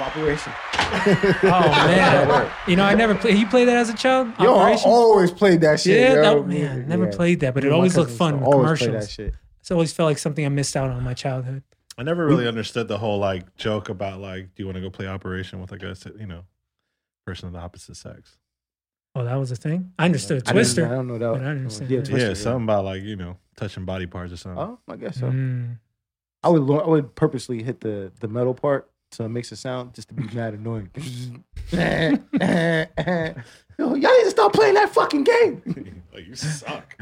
Operation. Oh man, you know I never played. You played that as a child? Yo, I always played that shit. yeah, yo. that, man, never Yeah. played that, but it always looked fun in always play commercials. That shit. It's always felt like something I missed out on in my childhood. I never really understood the whole like joke about like, do you want to go play Operation with like a you know person of the opposite sex? Oh, that was a thing. I understood I Twister. I don't know that. But I didn't understand Yeah. Twister, yeah, something about like you know touching body parts or something. Oh, I guess so. Mm. I would I would purposely hit the the metal part so it makes a sound just to be mad annoying. Yo, y'all need to stop playing that fucking game. like you suck.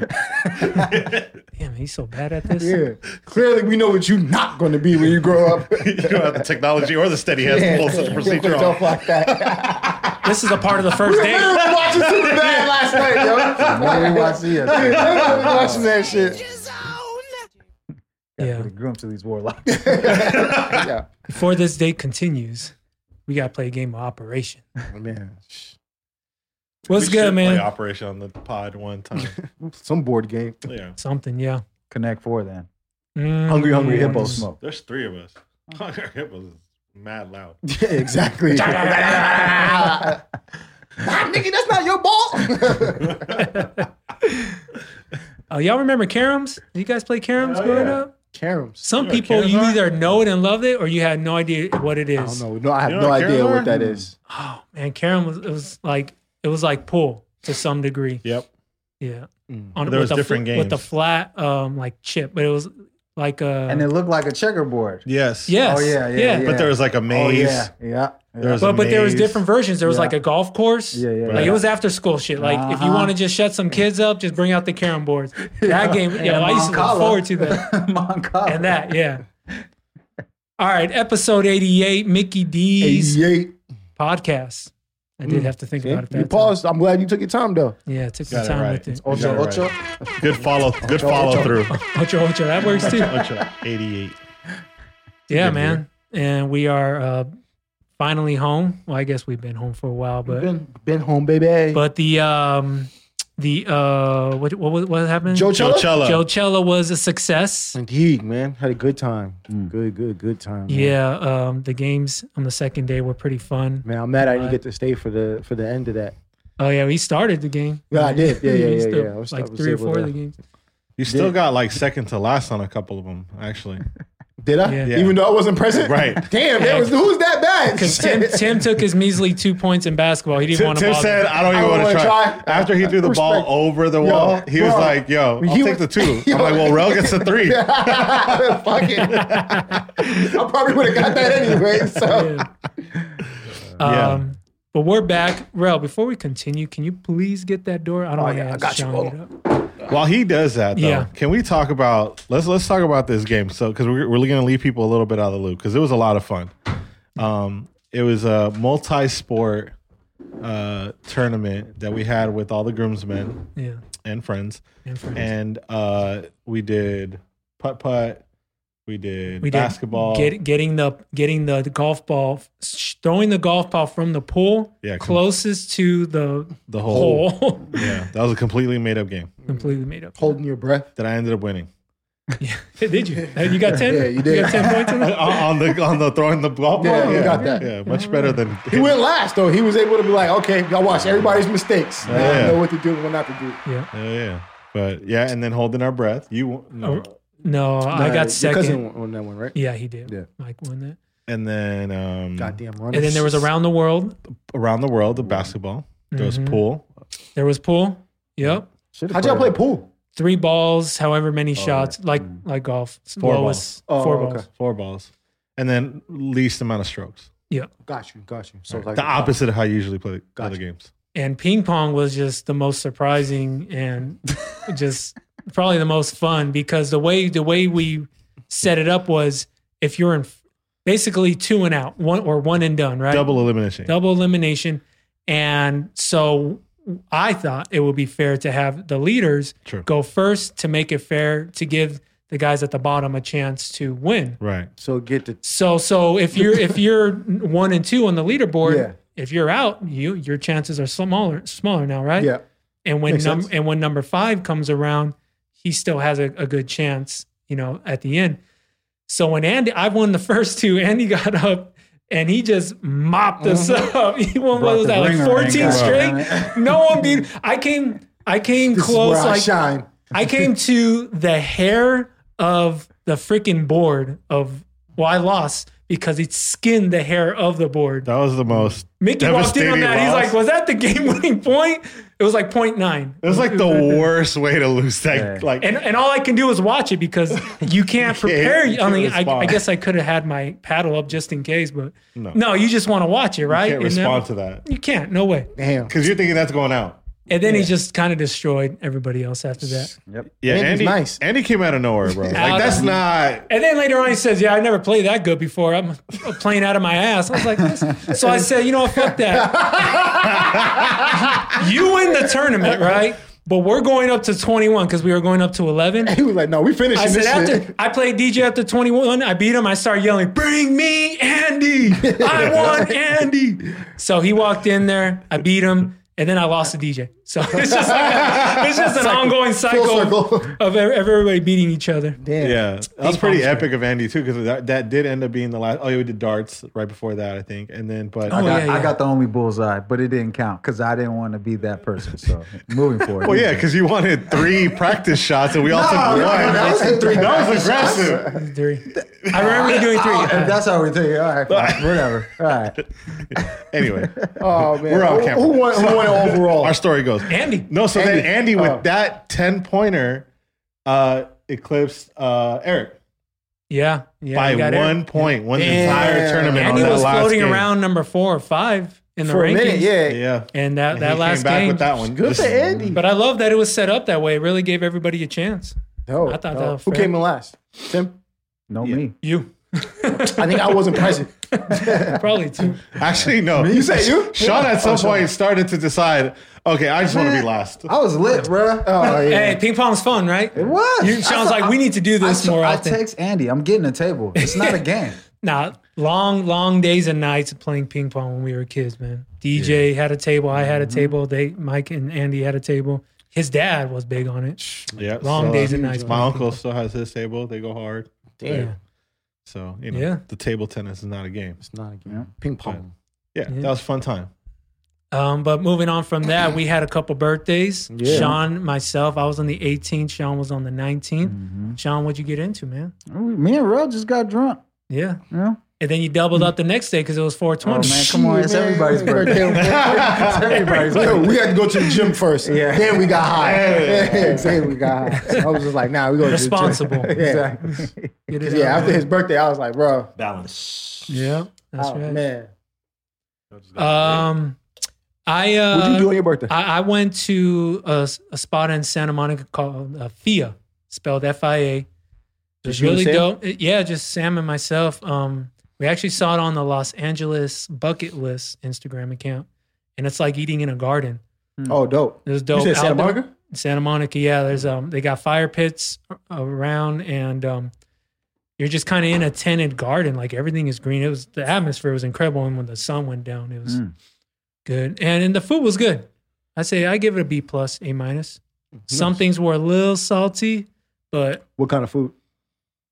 Damn, he's so bad at this. Yeah, clearly we know what you're not going to be when you grow up. you don't have the technology or the steady hands to pull such a procedure Stuff off. like that. This is a part of the first we date. literally watching Superbad last night, yo. We watch this. literally uh, watching that shit. Yeah. Put a groom to these warlocks. yeah, Before this date continues, we gotta play a game of Operation. man. What's We good, should Play man? Operation on the pod one time. Some board game. yeah, Something, yeah. Connect four then. Mm. Hungry, hungry One hippos. smoke. there's three of us. it was mad loud. Yeah, exactly. nah, nigga, that's not your ball. Oh, y'all remember caroms? You guys play caroms Oh, growing yeah. up? Caroms. Some You know what people caroms you are? either know it and love it, or you had no idea what it is. I don't know. No, I have You know no what idea what that is. Oh man, carom was it was like it was like pool to some degree. Yep. Yeah, Mm. on there with was the different fl- with the flat um like chip, but it was like a And it looked like a checkerboard. Yes. yes, Oh, yeah, yeah, yeah. But there was like a Oh maze. yeah, yeah. There was But but there was different versions. There was Yeah. like a golf course. Yeah, yeah, Like yeah. it was after school shit. Like if you Uh-huh. want to just shut some kids up, just bring out the carom boards. That game, yeah, I used to look forward to that. Mancala. And that, yeah. All right, episode eighty-eight, Mickey D's 88. podcast. I did have to think See? about it. You That time. paused. I'm glad you took your time, though. Yeah, it took Got some time right. with it. You Ocho, got it ocho. right. Good follow. Good follow through. Ocho Ocho, that works too. Ocho, 88. Yeah, Good man. And we are uh, finally home. Well, I guess we've been home for a while, but Been, been home, baby. but the um the uh what what what, what happened? Joechella? Joe Joechella was a success. Indeed, man. Had a good time. Mm. Good, good, good time. man. Yeah, um, the games on the second day were pretty fun. Man, I'm mad I didn't get to stay for the for the end of that. Oh yeah, we started the game. Yeah, I did. Yeah, yeah, We yeah, still- yeah. I was- I like was three or four to- of the games. You still Did- got like second to last on a couple of them, actually. Did I? Yeah. Yeah. Even though I wasn't present? Right. Damn, Yeah. was, who's that bad? Because Tim Tim took his measly two points in basketball. He didn't Tim, want to Tim bother. said, "I don't even don't want to try. try. After he threw the ball over the Yo, wall, he was like, "Yo, I'll He take was- the two. Yo. I'm like, "Well, Rel gets the three. Fuck it. I probably would have got that anyway. So Yeah. Um, but we're back. Rel, before we continue, can you please get that door? I don't Oh, want yeah, to I got you. Sean Hold to get up. While he does that, though, Yeah. can we talk about let's let's talk about this game? So because we're we're going to leave people a little bit out of the loop because it was a lot of fun. Um, it was a multi-sport uh, tournament that we had with all the groomsmen Yeah. and friends, And friends. and uh, we did putt putt, we did we did basketball, Get, getting the getting the, the golf ball, throwing the golf ball from the pool Yeah, com- closest to the the whole. hole. Yeah, that was a completely made up game Completely made up. holding your breath. that I ended up winning Yeah. did you? You got ten? Yeah, you did. You got ten points in on, on the on the throwing the golf ball. Yeah, you got that. Yeah, much better than He went last though. He was able to be like, okay, y'all watch everybody's mistakes. Now I Yeah. know what to do and what not to do. Yeah. Yeah, yeah. But yeah, and then holding our breath. You no. Oh. Oh, No, I Nah, got your second. cousin won that one, right? Yeah, he did. Yeah. Mike won that. and then um Goddamn runners. And then there was around the world. around the world, the basketball. There was Mhm. pool. There was pool. Yep. Should've How'd y'all play played- pool? Three balls, however many yeah. shots, like like golf. Four Lowest- balls. Oh, four okay. balls. Four balls. And then least amount of strokes. Yep. Got you, got you. So like the opposite of how you usually play Gotcha. other games. And ping pong was just the most surprising and just probably the most fun because the way the way we set it up was if you're in basically two and out, one or one and done, right? Double elimination. double elimination. And so I thought it would be fair to have the leaders True. go first to make it fair to give the guys at the bottom a chance to win. Right. so get the So so if you're if you're one and two on the leaderboard, Yeah. if you're out, you your chances are smaller smaller now, right? yeah. And when Makes num- and when number five comes around, he still has a, a good chance, you know, at the end. So when Andy, I won the first two. Andy got up and he just mopped us mm-hmm. up. He won what was that like fourteen straight? out. No one beat. I came. I came This is close. where I Like shine. I came to the hair of the freaking board of. Well, I lost because it skinned the hair of the board. That was the most. Mickey walked in on devastating that. He's like, "Was that the game-winning point?" It was like point nine. It was like the worst way to lose that. Yeah. Like, And, and all I can do is watch it because you can't prepare. you I can't mean, I, I guess I could have had my paddle up just in case, but No. no, you just want to watch it, right? can't And then- respond to that You can't, no way. Damn. because you're thinking that's going out. And then he just kind of destroyed everybody else after that. Yep. Yeah, Andy's Andy. nice. Andy came out of nowhere, bro. Like that's not. And then later on, he says, "Yeah, I never played that good before. I'm playing out of my ass." I was like, this. "So I said, you know what? Fuck that. you win the tournament, right? But we're going up to 21 because we were going up to 11." He was like, no, we finishing I said this after shit. I played DJ up to 21, I beat him. I started yelling, "Bring me Andy! I want Andy!" So he walked in there, I beat him, and then I lost to DJ. So it's just like a- it's just an ongoing cycle circle. of ev- everybody beating each other. Damn. Yeah, that was pretty pong epic of Andy too, because that, that did end up being the last. Oh, yeah, we did darts right before that, I think, and then but Oh, I got, yeah, I got the only bullseye, but it didn't count because I didn't want to be that person. So moving forward. well, yeah, because you wanted three practice shots and we all took one. that was three That was aggressive. Three. I remember you doing three. If oh, that's how we take it, all right, fine, whatever. All right. Anyway, Oh man, We're on Who- camera. Who won? Who won overall? our story goes. Andy. No, so then Andy. Andy with Oh. that ten pointer uh, eclipsed uh, Eric Yeah, yeah. by got one Eric. point, won the entire tournament. Andy on that was last floating game. around number four or five in the for a rankings. minute. Yeah, Yeah, And that, And that he last came back game. with that one. Good Just- for Andy. But I love that it was set up that way. It really gave everybody a chance. Dope, I thought that dope. was Who fair. came in last? Tim. No me. You. I think I wasn't present. Probably too. Actually, no. You said you? Sean at some Oh, Sean. point started to decide. Okay, I just want to be last. I was lit, bro. Oh yeah. Hey, ping pong's fun, right? It was. You, Sean's I- like, we need to do this I, more I often. text Andy. I'm getting a table. It's not a game. Nah, long, long days and nights of playing ping pong when we were kids, man. DJ had a table, I Mm-hmm. had a table. They, Mike and Andy had a table. His dad was big on it. Yeah, Long so, days and nights. My uncle still has his table. They go hard. Damn. So you know, Yeah. the table tennis is not a game. It's not a game. Yeah. Ping pong. Yeah, Yeah. that was a fun time. Um, but moving on from that, we had a couple birthdays. Yeah. Sean, myself, I was on the 18th. Sean was on the 19th. Mm-hmm. Sean, what'd you get into, man? Me and Rel just got drunk. Yeah. You know? And then you doubled up the next day because it was Oh 420. man, come on! It's everybody's birthday. it's everybody's Yo, we had to go to the gym first. Yeah. Then we got high. then we got high. So I was just like, nah, we go Responsible. To the gym. yeah. Exactly. Get it Yeah. out. After his birthday, I was like, bro. Balance. Yeah. That's oh, right. man. Um, I uh, What'd you do on your birthday? I, I went to a, a spot in Santa Monica called uh, FIA, spelled F-I-A. It was Just you and really dope. It- yeah, just Sam and myself. Um, we actually saw it on the Los Angeles Bucket List Instagram account, and it's like eating in a garden. oh, dope. It was You dope. said Santa Monica? Santa Monica, yeah. There's um, they got fire pits around, and um, you're just kind of in a tented garden. Like everything is green. It was the atmosphere was incredible, and when the sun went down, it was Mm. good, and, and the food was good. I say I give it a B plus, A minus. Some things were a little salty, but What kind of food?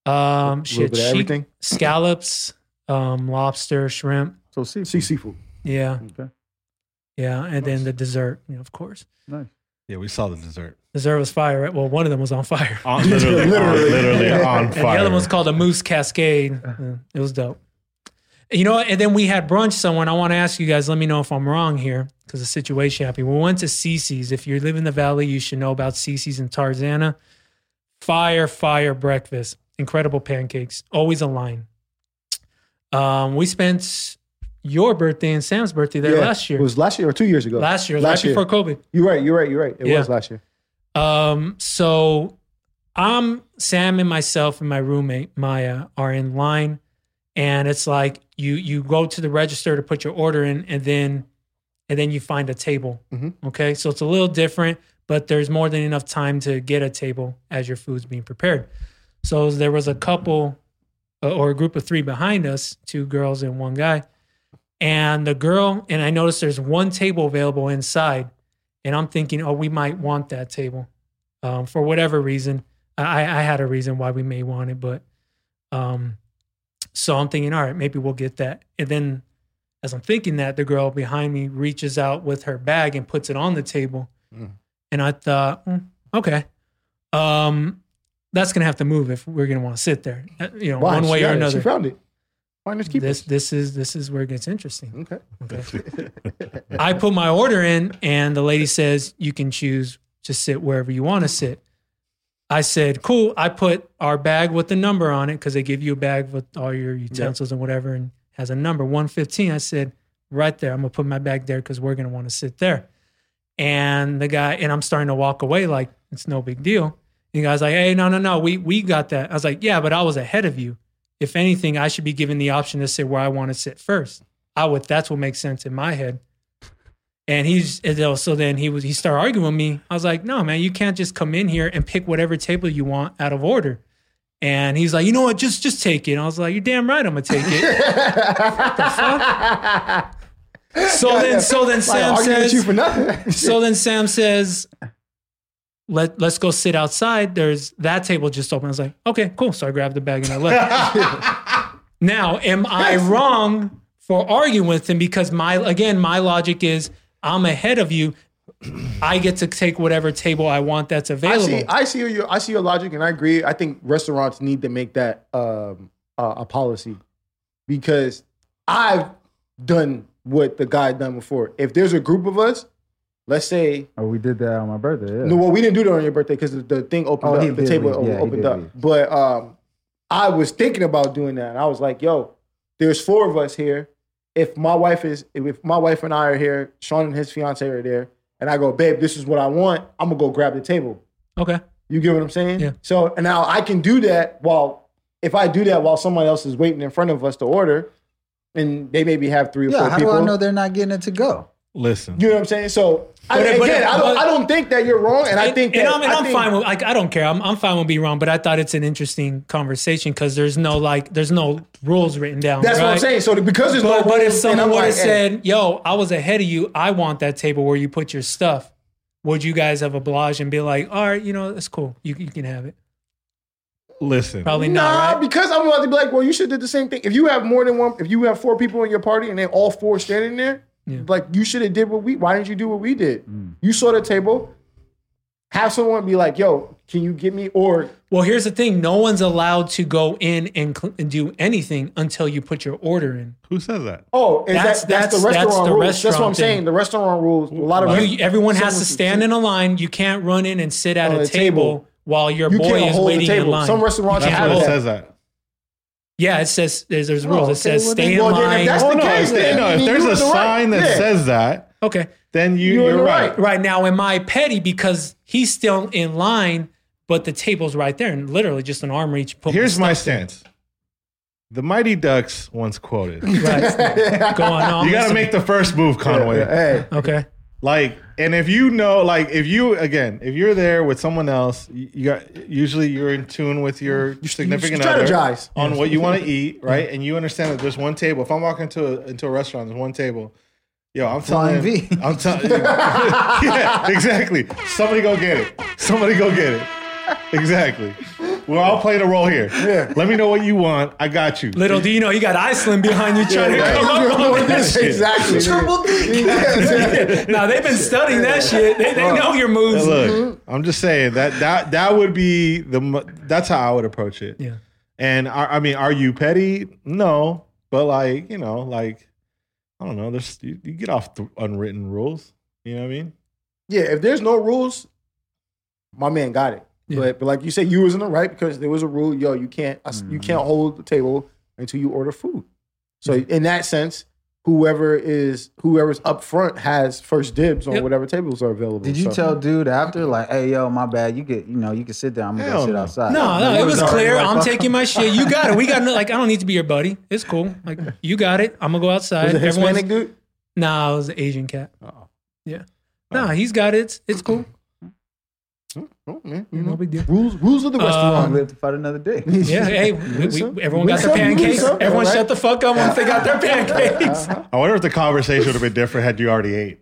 um, A shit, bit of sheep- everything. scallops, um, lobster, shrimp, So see, Sea seafood. yeah, Okay. yeah, and then the dessert, you know, of course. Nice. Yeah, we saw the dessert. Dessert was fire, right? Well, one of them was on fire. On, literally, Literally. On, literally on And fire. the other one was called a Mousse Cascade. Uh, It was dope. You know, what? and then we had brunch somewhere. And I want to ask you guys, let me know if I'm wrong here because the situation happened. We went to Cece's. If you live in the valley, you should know about Cece's in Tarzana. Fire, fire breakfast. Incredible pancakes. Always a line. Um, we spent your birthday and Sam's birthday there last year. It was last year or two years ago. last year, last right year. before COVID. You're right. You're right. You're right. It Yeah. was last year. Um, so I'm Sam and myself and my roommate Maya are in line, and it's like you you go to the register to put your order in, and then and then you find a table. Mhm. Okay, so it's a little different, but there's more than enough time to get a table as your food's being prepared. So there was a couple or a group of three behind us, two girls and one guy. And the girl, and I noticed there's one table available inside. And I'm thinking, oh, we might want that table um, for whatever reason. I, I had a reason why we may want it, but um, So I'm thinking, all right, maybe we'll get that. And then as I'm thinking that, the girl behind me reaches out with her bag and puts it on the table. Mm. And I thought, mm, okay, um, that's gonna have to move if we're gonna want to sit there, uh, you know, Why? one way or it. another. She found it. Finders keepers. This this is this is where it gets interesting. okay. I put my order in, and the lady says you can choose to sit wherever you want to sit. I said, "Cool." I put our bag with the number on it because they give you a bag with all your utensils and whatever, and has a number one fifteen. I said, "Right there." I'm gonna put my bag there because we're gonna want to sit there. And the guy, and I'm starting to walk away like it's no big deal. The guy's like, "Hey, no, no, no, we we got that." I was like, "Yeah, but I was ahead of you. If anything, I should be given the option to sit where I want to sit first. I would. That's what makes sense in my head." And he's so- then he was he started arguing with me. I was like, no, man, you can't just come in here and pick whatever table you want out of order. And he's like, you know what, just just take it. And I was like, you're damn right, I'm gonna take it. so then so then Sam with you says for nothing. so then Sam says, Let let's go sit outside. There's that table just open. I was like, okay, cool. So I grabbed the bag and I left. now, am I wrong for arguing with him? Because my again, my logic is I'm ahead of you. I get to take whatever table I want that's available. I see. I see your. I see your logic, and I agree. I think restaurants need to make that um, uh, a policy because I've done what the guy done before. If there's a group of us, let's say Oh, we did that on my birthday. Yeah. no, well, we didn't do that on your birthday because the, the thing opened Oh, he up, the did table leave. Yeah, he opened did up. leave. But um, I was thinking about doing that, and I was like, "Yo, there's four of us here. If my wife is, if my wife and I are here, Sean and his fiance are there, and I go, babe, this is what I want. I'm gonna go grab the table. okay. You get what I'm saying? Yeah. So and now I can do that while if I do that while someone else is waiting in front of us to order, and they maybe have three or Yeah, four how people. do I know they're not getting it to go? Listen, You know what I'm saying? So I, But- again, but- I don't. but- I don't think that you're wrong, and I think and that I'm, and I I'm think- fine with like I don't care. I'm I'm fine with being wrong, but I thought it's an interesting conversation because there's no like there's no rules written down. That's what I'm saying. So because there's But, no but if rules, and someone I'm would like, have hey, said, "Yo, I was ahead of you. I want that table where you put your stuff," would you guys have obliged and be like, "All right, you know, that's cool. You you can have it." listen. Probably Nah, not, right? because I'm about to be like, well, you should do the same thing. If you have more than one, if you have four people in your party and they all four standing there, Yeah. like you should have did what we. Why didn't you do what we did? Mm. You saw the table. Have someone be like, yo, can you get me? Or Well, here's the thing: no one's allowed to go in and, cl- and do anything until you put your order in. Who says that? oh, is That's- that, that's, that's- the restaurant that's the rules. that's what I'm restaurant saying. The restaurant rules. A lot of You, everyone has to stand in a line. You can't run in and sit at a table, table. while your You boy can't is hold the waiting in table. line. Some restaurants You That's can't what have it hold- that. says that. Yeah, it says there's, there's rules. Oh, okay, it says well, stay then- in well, if line. that's Oh the no! case, If, then no, you if there's a the right- sign that yeah. says that, okay. then you, You're you're, the right. right. Right now, am I petty because he's still in line, but the table's right there and literally just an arm reach? Put Here's my stuff stance. The Mighty Ducks once quoted. Right. Go on. No, You got to make the first move, Conway. Hey, Okay. Like, and if you know, like, if you again, if you're there with someone else, you, you got usually you're in tune with your significant other strategize. on what you want to eat, right? And you understand that there's one table. If I'm walking into a, into a restaurant, there's one table. Yo, I'm telling, V. I'm telling, you yeah, exactly. Somebody go get it. Somebody go get it. Exactly. We're all playing a role here. Yeah. Let me know what you want. I got you. Little do you know, you got Iceland behind you trying yeah. to come up with Yes, this. exactly. Triple Yes. Now they've been studying that shit. They, they know your moves. Look, mm-hmm. I'm just saying that that that would be the that's how I would approach it. Yeah. And I, I mean, are you petty? No, but like you know, like I don't know. There's you, you get off the unwritten rules. You know what I mean? Yeah, if there's no rules, my man got it. Yeah. But, but like you said, you was in the right because there was a rule. Yo, you can't you Mm-hmm. can't hold the table until you order food. So Mm-hmm. in that sense, whoever is whoever's up front has first dibs on Yep. whatever tables are available. Did you So- tell dude after like, hey yo, my bad, you get you know you can sit there. I'm gonna Hell go sit no. outside. No, no, it was clear. like, I'm taking my shit. You got it. We got no, like I don't need to be your buddy. It's cool. Like you got it. I'm gonna go outside. Was it Everyone's- Hispanic dude? Nah, it was an Asian cat. Oh. Yeah. Nah, he's got it. It's, it's cool. Oh, man, you No big deal. rules rules of the Um, restaurant. Live to fight another day. Yeah, hey, we, we, everyone got their Win some, you pancakes. Everyone all right? shut the fuck up once they got their pancakes. I wonder if the conversation would have been different had you already ate.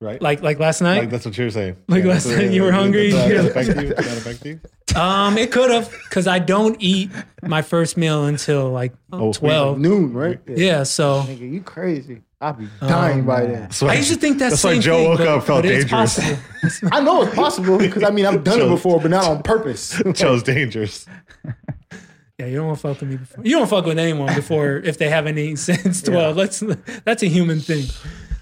right? Like like last night. Like that's what you were saying. Like last that's night you were Did hungry? that affect you? Did that affect you? Um, it could have because I don't eat my first meal until like Oh, twelve. Noon, right? Yeah, so Nigga, you crazy. I'll be dying by oh, then. That's why- I used to think that That's same why Joe thing, woke but- up, felt dangerous. I know it's possible because I mean I've done it before, but not on purpose. Joe's dangerous. Yeah, you don't want to fuck with me before. You don't fuck with anyone before if they haven't eaten since twelve. Uh, that's that's a human thing.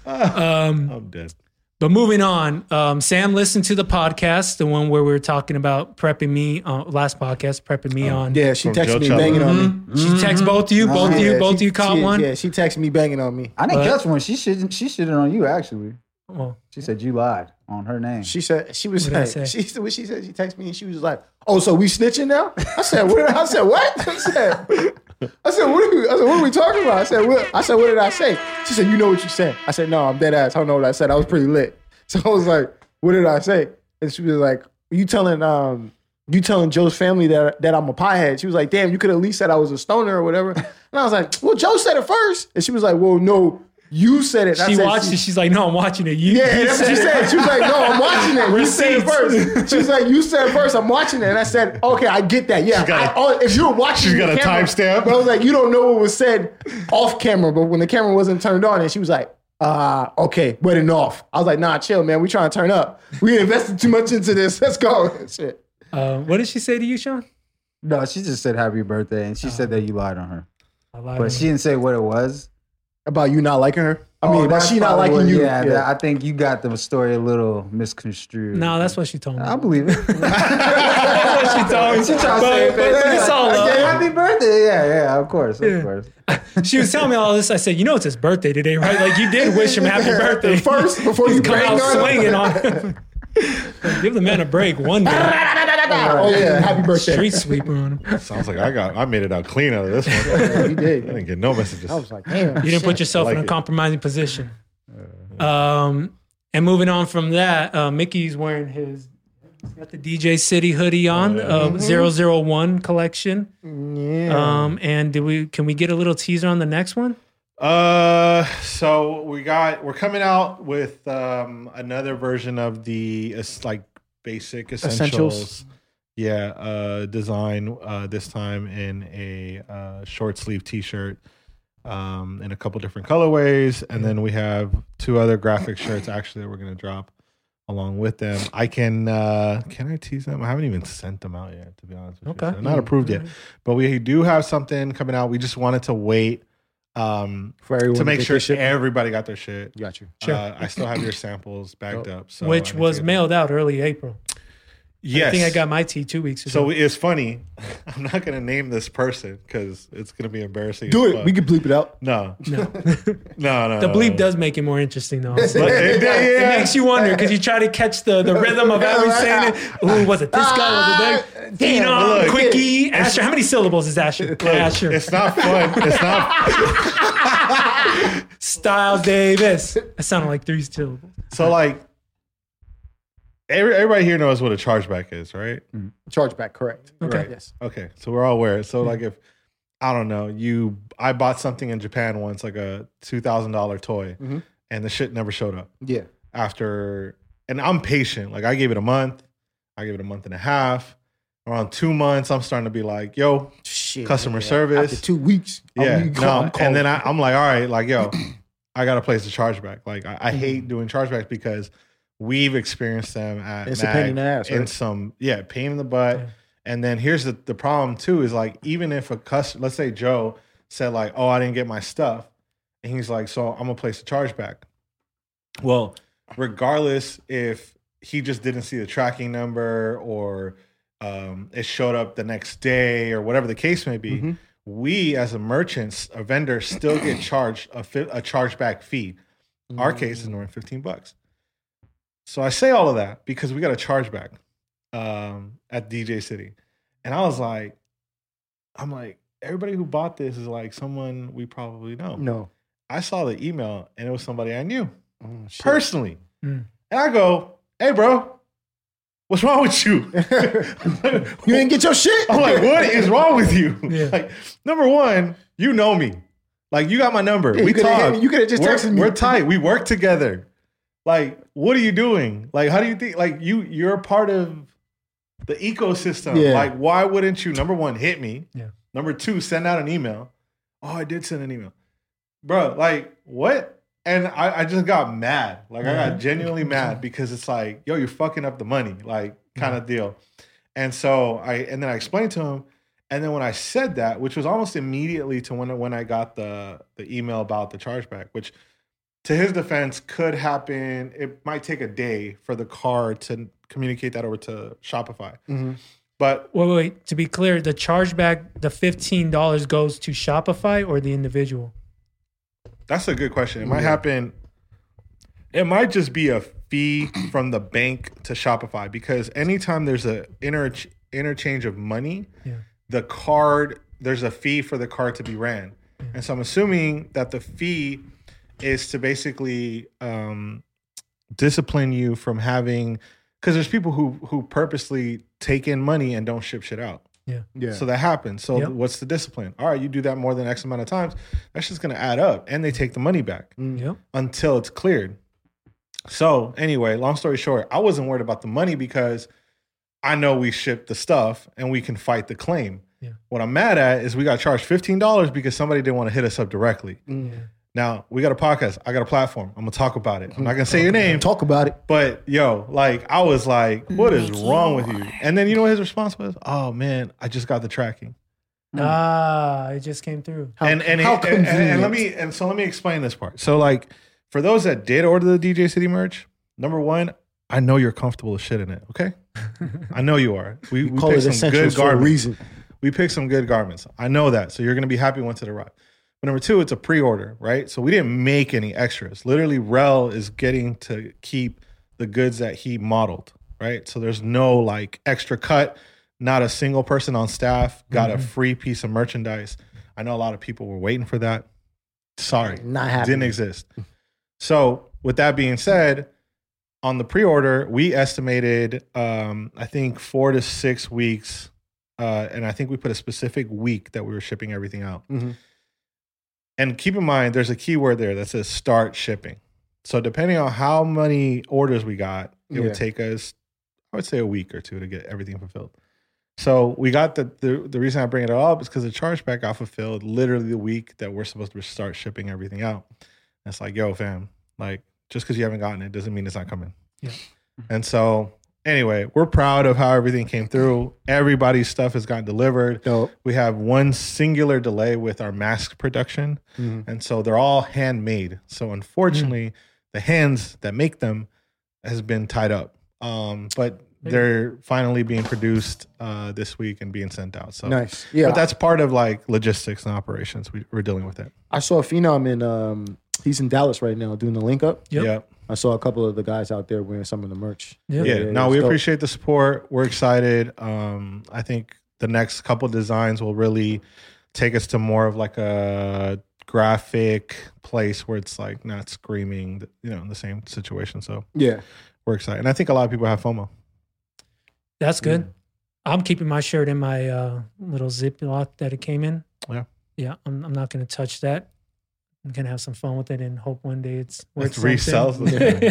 Um, I'm dead. But moving on, um, Sam listened to the podcast, the one where we were talking about prepping me uh, last podcast, prepping me on. yeah, she From texted me Chella. banging on me. She texted both of you, both of you, Yeah, both of you caught she- one. Yeah, she texted me banging on me. I didn't But- catch one. She shitted, she shitted on you actually. Well, She said you lied on her name. She said she was What did I saying say? she said what she said. She texted me and she was like, "Oh, so we snitching now?" I said, "What?" I said, "What?" I said, "I said what are we? I said what are we talking about?" I said, "What?" I said, "What did I say?" She said, "You know what you said." I said, "No, I'm dead ass. I don't know what I said. I was pretty lit." So I was like, "What did I say?" And she was like, "You telling um." You telling Joe's family that that I'm a piehead? She was like, "Damn, you could at least said I was a stoner or whatever." And I was like, "Well, Joe said it first. and she was like, "Well, no, you said it." She said, watched it. She's like, "No, I'm watching it." You, yeah, you that's what she said. She was like, "No, I'm watching it. You said it first. She was like, "You said it first. I'm watching it." And I said, "Okay, I get that. Yeah, got I- a- oh, if you're watching, she's got the a timestamp. But I was like, "You don't know what was said off camera, but when the camera wasn't turned on, and she was like." Uh, okay, but and off. I was like, nah, chill, man. We trying to turn up. We invested too much into this. Let's go. Shit. Uh, what did she say to you, Sean? no, she just said happy birthday, and she said that you lied on her, I lied but on she you. didn't say what it was. About you not liking her. I mean, Oh, about that's she not probably liking what- you. Yeah, Yeah. that- I think you got the story a little misconstrued. No, that's what she told me. I believe it. That's what she told me. She tried to say it, But- but but- it's all love. said, happy birthday. Yeah, yeah, of course, of course. She was telling me all this. I said, "You know, it's his birthday today, right? Like you did wish him happy birthday First, before you Come bang out on him. swinging on him. Give the man a break one day. Oh yeah, happy birthday. Street sweeper on him. Sounds like I got I made it out clean out of this one. Yeah, you did. I didn't get no messages. I was like, damn. You didn't put yourself like in a it. compromising position. Um, and moving on from that, uh, Mickey's wearing his he's got the DJ City hoodie on, uh, 001 collection. Yeah. Um, and do we can we get a little teaser on the next one? Uh, so we got we're coming out with um another version of the it's like basic essentials. Essentials. Yeah, uh, design uh this time in a uh, short sleeve T-shirt, um, in a couple different colorways, and then we have two other graphic shirts actually that we're gonna drop along with them. I can uh can I tease them? I haven't even sent them out yet, to be honest with you. Okay. So not approved yet, but we do have something coming out. We just wanted to wait um For everyone to make get sure shit. everybody got their shit. Got you. Sure. Uh, I still have your samples backed up. So Which was mailed out early April. Yes. I think I got my tea two weeks ago. So it's funny. I'm not gonna name this person because it's gonna be embarrassing. Do it. fuck. We can bleep it out. no, no. no, no. The no, bleep no. does make it more interesting, though. But it, yeah, It makes you wonder because you try to catch the, the rhythm of every saying it. Ooh, was it this guy? Was it that? Uh, damn, Phenom, look. Quickie, Asher. How many syllables is Asher? Look, Asher. It's not fun. It's not. Styles Davis. That sounded like three syllables. So like, every, everybody here knows what a chargeback is, right? Mm. Chargeback, correct. Okay. Right. Yes. Okay, so we're all aware. So mm. like, if I don't know, you, I bought something in Japan once, like a two thousand dollar toy, Mhm. and the shit never showed up. Yeah. after and I'm patient. Like I gave it a month, I gave it a month and a half. Around two months, I'm starting to be like, yo, Shit. Customer service. After two weeks. I'm- yeah, you no. call- I'm calling. and then I, I'm like, all right, like, yo, I got to place a chargeback. Like I, I hate mm. doing chargebacks because we've experienced them at It's a pain in the ass, and right? some yeah, pain in the butt. Yeah. And then here's the, the problem too is like even if a customer, let's say Joe said like, oh, I didn't get my stuff, and he's like, so I'm gonna place a chargeback. Well, regardless if he just didn't see the tracking number or um, it showed up the next day or whatever the case may be, Mhm. we as a merchant, a vendor, still get charged a, fi- a chargeback fee. Our case is normally 15 bucks. So I say all of that because we got a chargeback um, at DJ City. And I was like, I'm like, everybody who bought this is like someone we probably know. No. I saw the email and it was somebody I knew Oh, personally. Mm. And I go, hey, bro, what's wrong with you? You didn't get your shit? I'm like, what is wrong with you? Yeah. Like, number one, you know me. Like, you got my number. Yeah, we you talk. me. You coulda just We're- texted me. We're tight. We work together. Like, what are you doing? Like, how do you think? Like, you you're part of the ecosystem. Yeah. Like, why wouldn't you? Number one, hit me. Yeah. Number two, send out an email. Oh, I did send an email, bro. Like, what? And I, I just got mad. Like, I got mm-hmm. genuinely mad mm-hmm. because it's like, yo, you're fucking up the money, like, kind of deal. And so I, and then I explained to him. And then when I said that, which was almost immediately to when when I got the the email about the chargeback, which to his defense could happen. It might take a day for the car to communicate that over to Shopify. Mhm. But Wait, wait, wait. To be clear, the chargeback, the fifteen dollars goes to Shopify or the individual. that's a good question. It might happen. It might just be a fee from the bank to Shopify because anytime there's a inter- interchange of money, Yeah. the card there's a fee for the card to be ran, and so I'm assuming that the fee is to basically um, discipline you from having because there's people who who purposely take in money and don't ship shit out. Yeah. Yeah. So that happens. So Yep. what's the discipline? All right, you do that more than X amount of times. That's just going to add up, and they take the money back Yep. until it's cleared. So anyway, long story short, I wasn't worried about the money because I know we shipped the stuff and we can fight the claim. Yeah. What I'm mad at is we got charged fifteen dollars because somebody didn't want to hit us up directly. Mm. Now we got a podcast. I got a platform. I'm gonna talk about it. I'm not gonna say your name, Talk about it. but yo, like I was like, what is wrong with you? And then you know what his response was? Oh man, I just got the tracking. Ah, it just came through. How, and and, how and, and- and let me and so let me explain this part. So like for those that did order the DJ City merch, number one, I know you're comfortable as shit in it. Okay, I know you are. We, we call picked it some essentials good for a garments. reason. We picked some good garments. I know that. So you're gonna be happy once it arrives. But number two, it's a pre-order, right? So we didn't make any extras. Literally, Rel is getting to keep the goods that he modeled, right? So there's no like extra cut. Not a single person on staff got a free piece of merchandise. I know a lot of people were waiting for that. Sorry, Not happening. didn't exist. So with that being said, on the pre-order, we estimated um, I think four to six weeks, uh, and I think we put a specific week that we were shipping everything out. Mhm. And keep in mind, there's a keyword there that says start shipping. So depending on how many orders we got, it Yeah. would take us, I would say, a week or two to get everything fulfilled. So we got the the, the reason I bring it up is because the chargeback got fulfilled literally the week that we're supposed to start shipping everything out. And it's like, yo, fam, like just because you haven't gotten it doesn't mean it's not coming. Yeah. And so anyway, we're proud of how everything came through. Everybody's stuff has gotten delivered. Dope. We have one singular delay with our mask production. Mhm. And so they're all handmade. So unfortunately, the hands that make them has been tied up. Um, but they're finally being produced uh, this week and being sent out. So Nice. Yeah. But that's part of like logistics and operations. We, we're dealing with it. I saw Phenom in um he's in Dallas right now doing the link up. Yep. Yeah. I saw a couple of the guys out there wearing some of the merch. Yep. Yeah. Yeah, no, we dope. appreciate the support. We're excited. Um, I think the next couple designs will really take us to more of like a graphic place where it's like not screaming, you know, in the same situation. So Yeah. we're excited. And I think a lot of people have FOMO. That's good. I'm keeping my shirt in my uh, little Ziploc that it came in. Yeah. Yeah. I'm, I'm not going to touch that. I'm going to have some fun with it and hope one day it's worth Let's resell something. You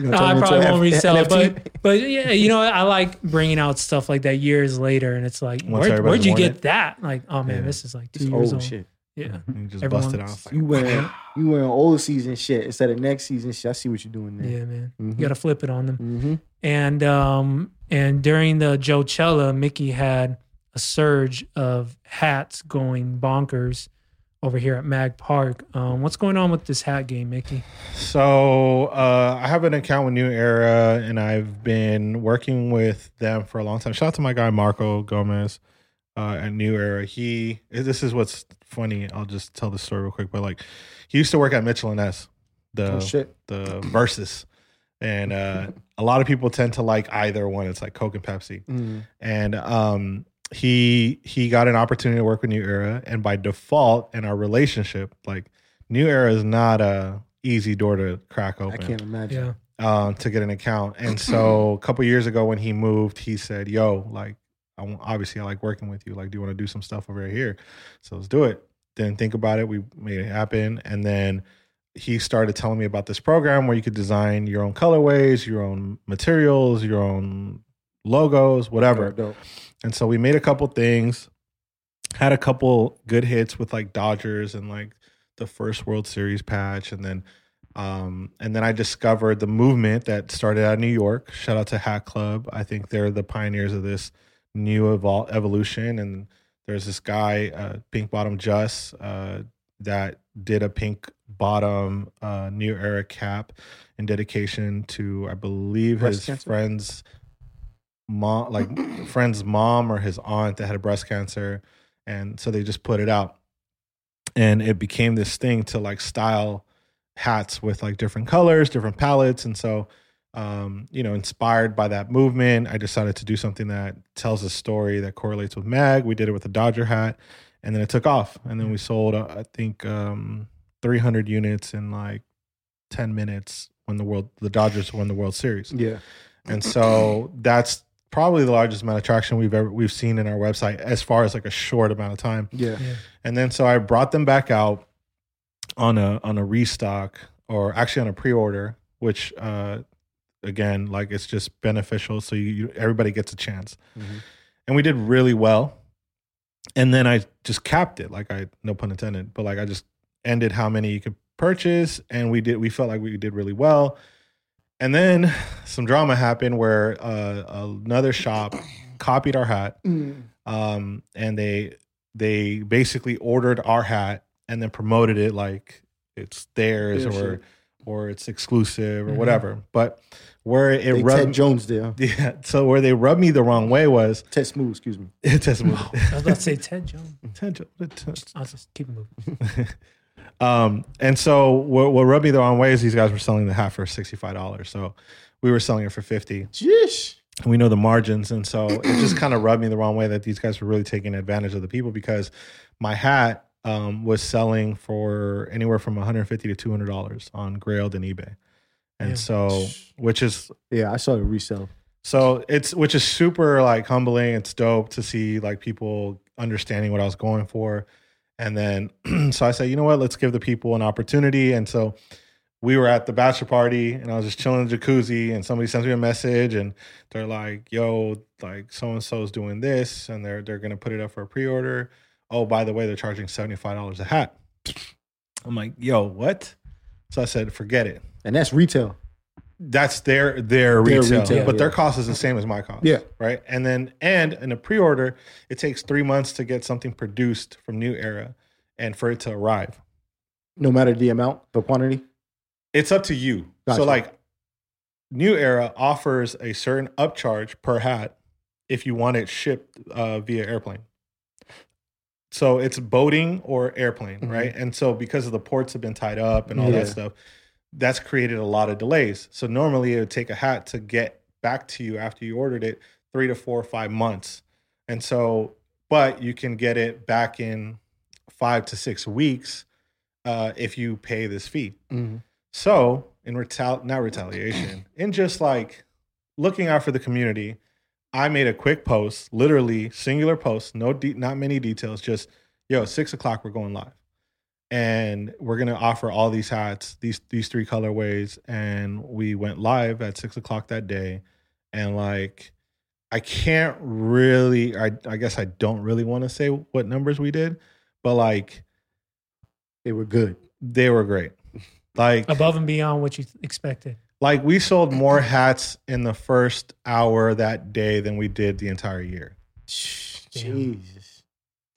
No, I probably won't resell it, but but yeah, you know, I like bringing out stuff like that years later, and it's like, Once where, where'd you get it. that? Like, oh man, Yeah. this is like two It's years old old. shit. Yeah, You just Everyone- bust it out. Like, You wearing you wearing old season shit instead of next season shit. I see what you're doing there. yeah, man. Mhm. You got to flip it on them. Mm-hmm. And um and during the Joechella, Mickey had a surge of hats going bonkers over here at Mag Park. Um, what's going on with this hat game, Mickey? So uh, I have an account with New Era, and I've been working with them for a long time. Shout out to my guy Marco Gomez uh, at New Era. He this is what's funny. I'll just tell the story real quick. But like, he used to work at Mitchell and S, the Oh shit. the Versus, and uh, a lot of people tend to like either one. It's like Coke and Pepsi Mm. and um he he got an opportunity to work with new era and by default in our relationship like new era is not a easy door to crack open. I can't imagine. Yeah. um to get an account and so a couple years ago when he moved he said yo like I obviously I like working with you like do you want to do some stuff over here so let's do it didn't think about it we made it happen and then he started telling me about this program where you could design your own colorways, your own materials, your own logos, whatever. And so we made a couple things, had a couple good hits with like Dodgers and like the first World Series patch, and then um, and then I discovered the movement that started out of New York. Shout out to Hat Club. I think they're the pioneers of this new evol- evolution. And there's this guy, uh, Pink Bottom Just, uh, that did a pink bottom uh, new era cap in dedication to, I believe, Breast his cancer? friend's mom, like friend's mom or his aunt that had a breast cancer. And so they just put it out. And it became this thing to like style hats with like different colors, different palettes. And so, um, you know, inspired by that movement, I decided to do something that tells a story that correlates with Mag. We did it with a Dodger hat, and then it took off. And then we sold, uh, I think, um, 300 units in like 10 minutes when the world, the Dodgers won the World Series. Yeah. And so that's probably the largest amount of traction we've ever we've seen in our website as far as like a short amount of time. Yeah. Yeah. And then so I brought them back out on a on a restock or actually on a pre-order, which uh again, like it's just beneficial so you, you everybody gets a chance. Mhm. And we did really well. And then I just capped it, like I no pun intended, but like I just ended how many you could purchase and we did we felt like we did really well. And then some drama happened where uh, another shop copied our hat Mm. um, and they they basically ordered our hat and then promoted it like it's theirs Yeah, or sure. or it's exclusive or Mhm. whatever. But where it They Ted rubbed Jones there. yeah, so where they rubbed me the wrong way was Ted Smooth, excuse me. it just I was about to say Ted Jones. Ted Jones. I'll just keep moving. um, and so what, what rubbed me the wrong way is these guys were selling the hat for sixty five dollars. So we were selling it for fifty. Jish. and we know the margins and so it just kind of rubbed me the wrong way that these guys were really taking advantage of the people because my hat um, was selling for anywhere from 150 to 200 dollars on grailed and ebay and Yeah. so which is Yeah, I saw the resell. so it's which is super like humbling it's dope to see like people understanding what i was going for and then so i said you know what let's give the people an opportunity and so we were at the bachelor party and I was just chilling in the jacuzzi and somebody sends me a message and they're like, yo, like so and so is doing this and they're they're gonna put it up for a pre-order. Oh, by the way, they're charging $75 a hat. I'm like, yo, what? So I said, forget it. And that's retail. That's their their Their retail, retail, but their cost is the same as my cost. Yeah. Right. And then and in a pre-order, it takes three months to get something produced from New Era and for it to arrive. No matter the amount, the quantity. It's up to you. Gotcha. So like New Era offers a certain upcharge per hat if you want it shipped uh, via airplane. So it's boating or airplane, Mhm. right? And so because of the ports have been tied up and all Yeah. that stuff, that's created a lot of delays. So normally it would take a hat to get back to you after you ordered it three to four or five months. And so, but you can get it back in five to six weeks uh, if you pay this fee. Mm-hmm. So, in retal not retaliation, in just like looking out for the community, I made a quick post, literally singular post, no, de- not many details, just yo, six o'clock, we're going live, and we're gonna offer all these hats, these these three colorways, and we went live at six o'clock that day, and like. I can't really I I guess I don't really want to say what numbers we did, but like They were good. they were great. Like Above and beyond what you expected. like we sold more hats in the first hour that day than we did the entire year. Jesus.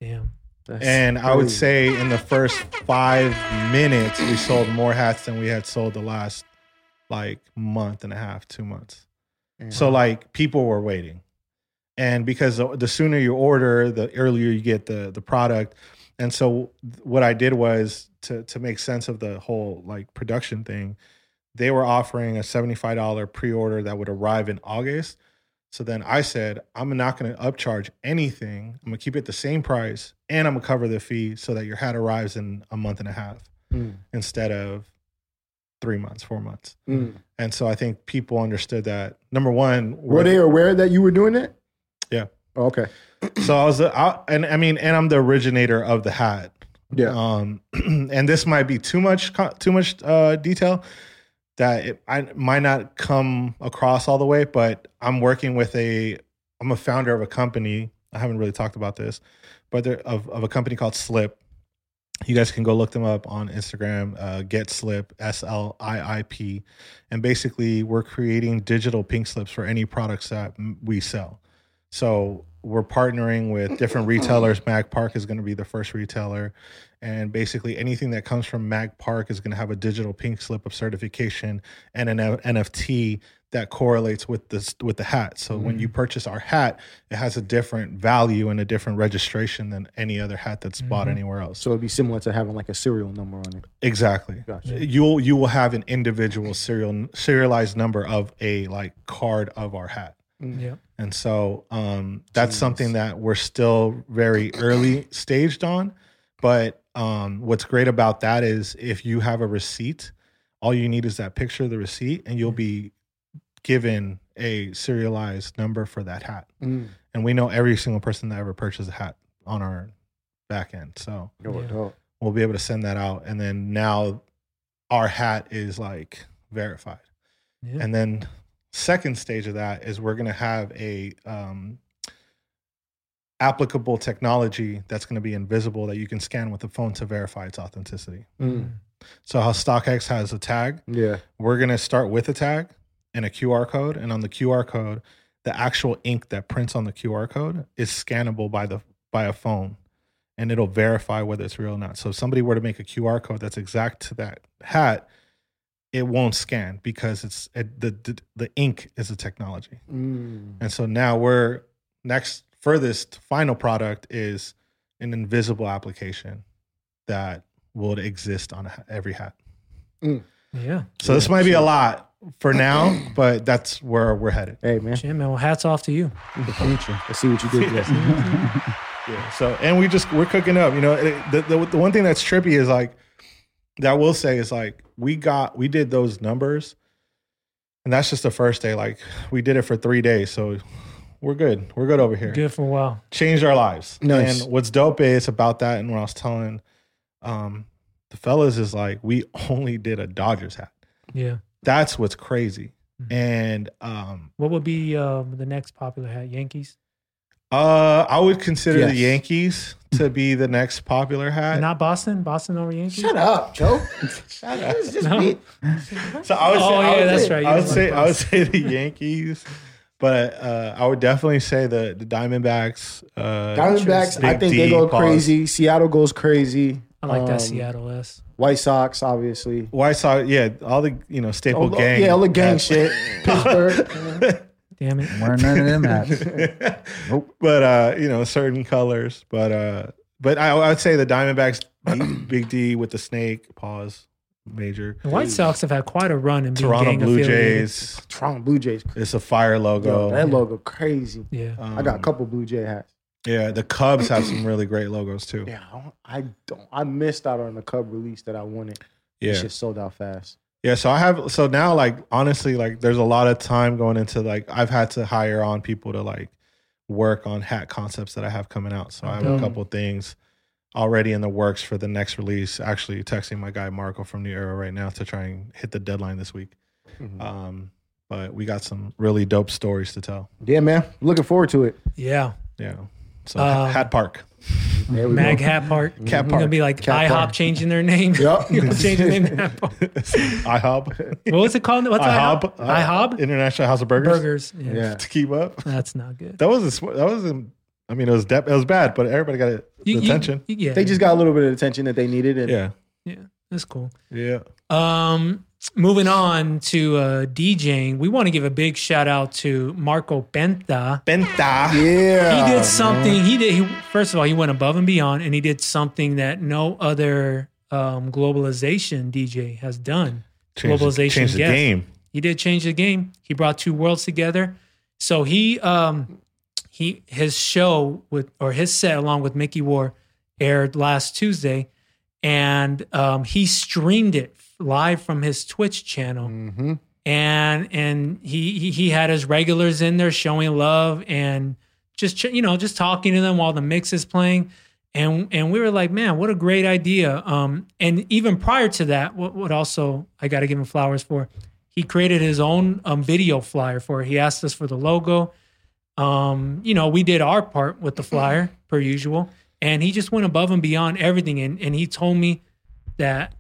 Damn. That's And I would crazy. say in the first five minutes, we sold more hats than we had sold the last like month and a half, two months. Yeah. So like people were waiting. And because the- the sooner you order, the earlier you get the the product. And so what I did was to to make sense of the whole like production thing, they were offering a $75 pre-order that would arrive in August. So then I said, I'm not going to upcharge anything. I'm going to keep it the same price and I'm going to cover the fee so that your hat arrives in a month and a half Mm. instead of 3 months, 4 months. Mm. And so I think people understood that. Number one, Were they aware that you were doing it? Yeah. Oh, okay. so I was, I, and I mean, and I'm the originator of the hat. Yeah. Um, and this might be too much too much uh, detail that it I might not come across all the way. But I'm working with a I'm a founder of a company. I haven't really talked about this, but they're of of a company called Slip. You guys can go look them up on Instagram. Uh, Get Slip S L I I P, and basically we're creating digital pink slips for any products that we sell. So we're partnering with different oh. retailers. Mag Park is going to be the first retailer, and basically anything that comes from Mag Park is going to have a digital pink slip of certification and an NFT that correlates with this with the hat. So when you mm. purchase our hat, it has a different value and a different registration than any other hat that's bought mm-hmm. anywhere else. So it'd be similar to having like a serial number on it. Exactly. Gotcha. You'll you will have an individual serial serialized number of a like card of our hat. Yeah. And so um, that's something that we're still very early staged on. But um, what's great about that is if you have a receipt, all you need is that picture of the receipt, and you'll be given a serialized number for that hat. Mm. And we know every single person that ever purchased a hat on our back end. So Yeah. we'll be able to send that out. And then now our hat is like verified. Yeah. And then second stage of that is we're going to have a um, applicable technology that's going to be invisible that you can scan with the phone to verify its authenticity. Mm. So how StockX has a tag, Yeah. we're going to start with a tag and a QR code, and on the QR code, the actual ink that prints on the QR code is scannable by the by a phone, and it'll verify whether it's real or not. So if somebody were to make a QR code that's exact to that hat, it won't scan because it's it, the, the the ink is a technology. Mm. And so now we're next furthest final product is an invisible application that will exist on every hat. Yeah. So this might be a lot for now, but that's where we're headed. Hey man, Shit, man. Well, hats off to you. the future. Let's see what you did. Yes. Yeah. So and we just we're cooking up. You know, it- the, the the one thing that's trippy is like that. I will say is like we got we did those numbers, and that's just the first day. Like we did it for three days, so we're good. We're good over here. Good for a while. changed our lives. Nice. And what's dope is about that, and when I was telling um, the fellas, is like we only did a Dodgers hat. Yeah. That's what's crazy. Mhm. And um, What would be um, the next popular hat? Yankees? Uh, I would consider the Yankees to be the next popular hat. Not Boston? Boston over Yankees? Shut up, Joe. Shut up. Just No. me. So I would say, Oh, I yeah, would that's say, right. You I would say, I would say the Yankees, but uh, I would definitely say the the Diamondbacks. Uh, Diamondbacks, I think D, they go pause. crazy. Seattle goes crazy. I like that Um, Seattle S. White Sox, obviously. White Sox, yeah, all the you know staple Oh, gang, yeah, all the gang hats. shit. Pittsburgh. Damn it. Wearing none of them hats. Nope. but uh, you know, certain colors. But uh, but I, I would say the Diamondbacks, Big D with the snake, pause, major. The White Sox have had quite a run in being Toronto gang Blue. Jays. Toronto Blue Jays. It's a fire Yo, logo. that logo crazy. Yeah. I got a Um, couple Blue Jay hats. Yeah, the Cubs have some really great logos too. Yeah, I don't, I don't. I missed out on the Cub release that I wanted. Yeah. It just sold out fast. Yeah, so I have so now like honestly like there's a lot of time going into like I've had to hire on people to like work on hat concepts that I have coming out. So I have a couple things already in the works for the next release. Actually texting my guy Marco from New Era right now to try and hit the deadline this week. Mhm. Um but we got some really dope stories to tell. Yeah, man. Looking forward to it. Yeah. Yeah. So Um, Hat Park. There we Mag go. Hat Park. Cat It's gonna be like Cat IHOP Park. changing their name. Yep. changing the name to IHOP. What was it called? What's IHOP. IHOP? IHOP? International House of Burgers. Burgers. Yeah. Yeah. To keep up. That's not good. That was a, sm- that was a, I mean it was de- it was bad, but everybody got it, You- you- attention. you- yeah. They just got a little bit of attention that they needed. And yeah. yeah. That's cool. Yeah. Um, moving on to uh, DJing, we want to give a big shout out to Marco Benta. Benta. yeah. He did something. He did. He first of all, he went above and beyond, and he did something that no other um, globalization DJ has done. Changed, Globalization changed the game. He did change the game. He brought two worlds together. So he um he his show with or his set along with Mickey War aired last Tuesday, and um, he streamed it live from his Twitch channel Mm-hmm. and and he, he he had his regulars in there showing love and just ch- you know just talking to them while the mix is playing and and we were like, man, what a great idea. Um, and even prior to that, what, what also I got to give him flowers for, he created his own um, video flyer for it. He asked us for the logo. Um, you know, we did our part with the flyer per usual, and he just went above and beyond everything. And and he told me that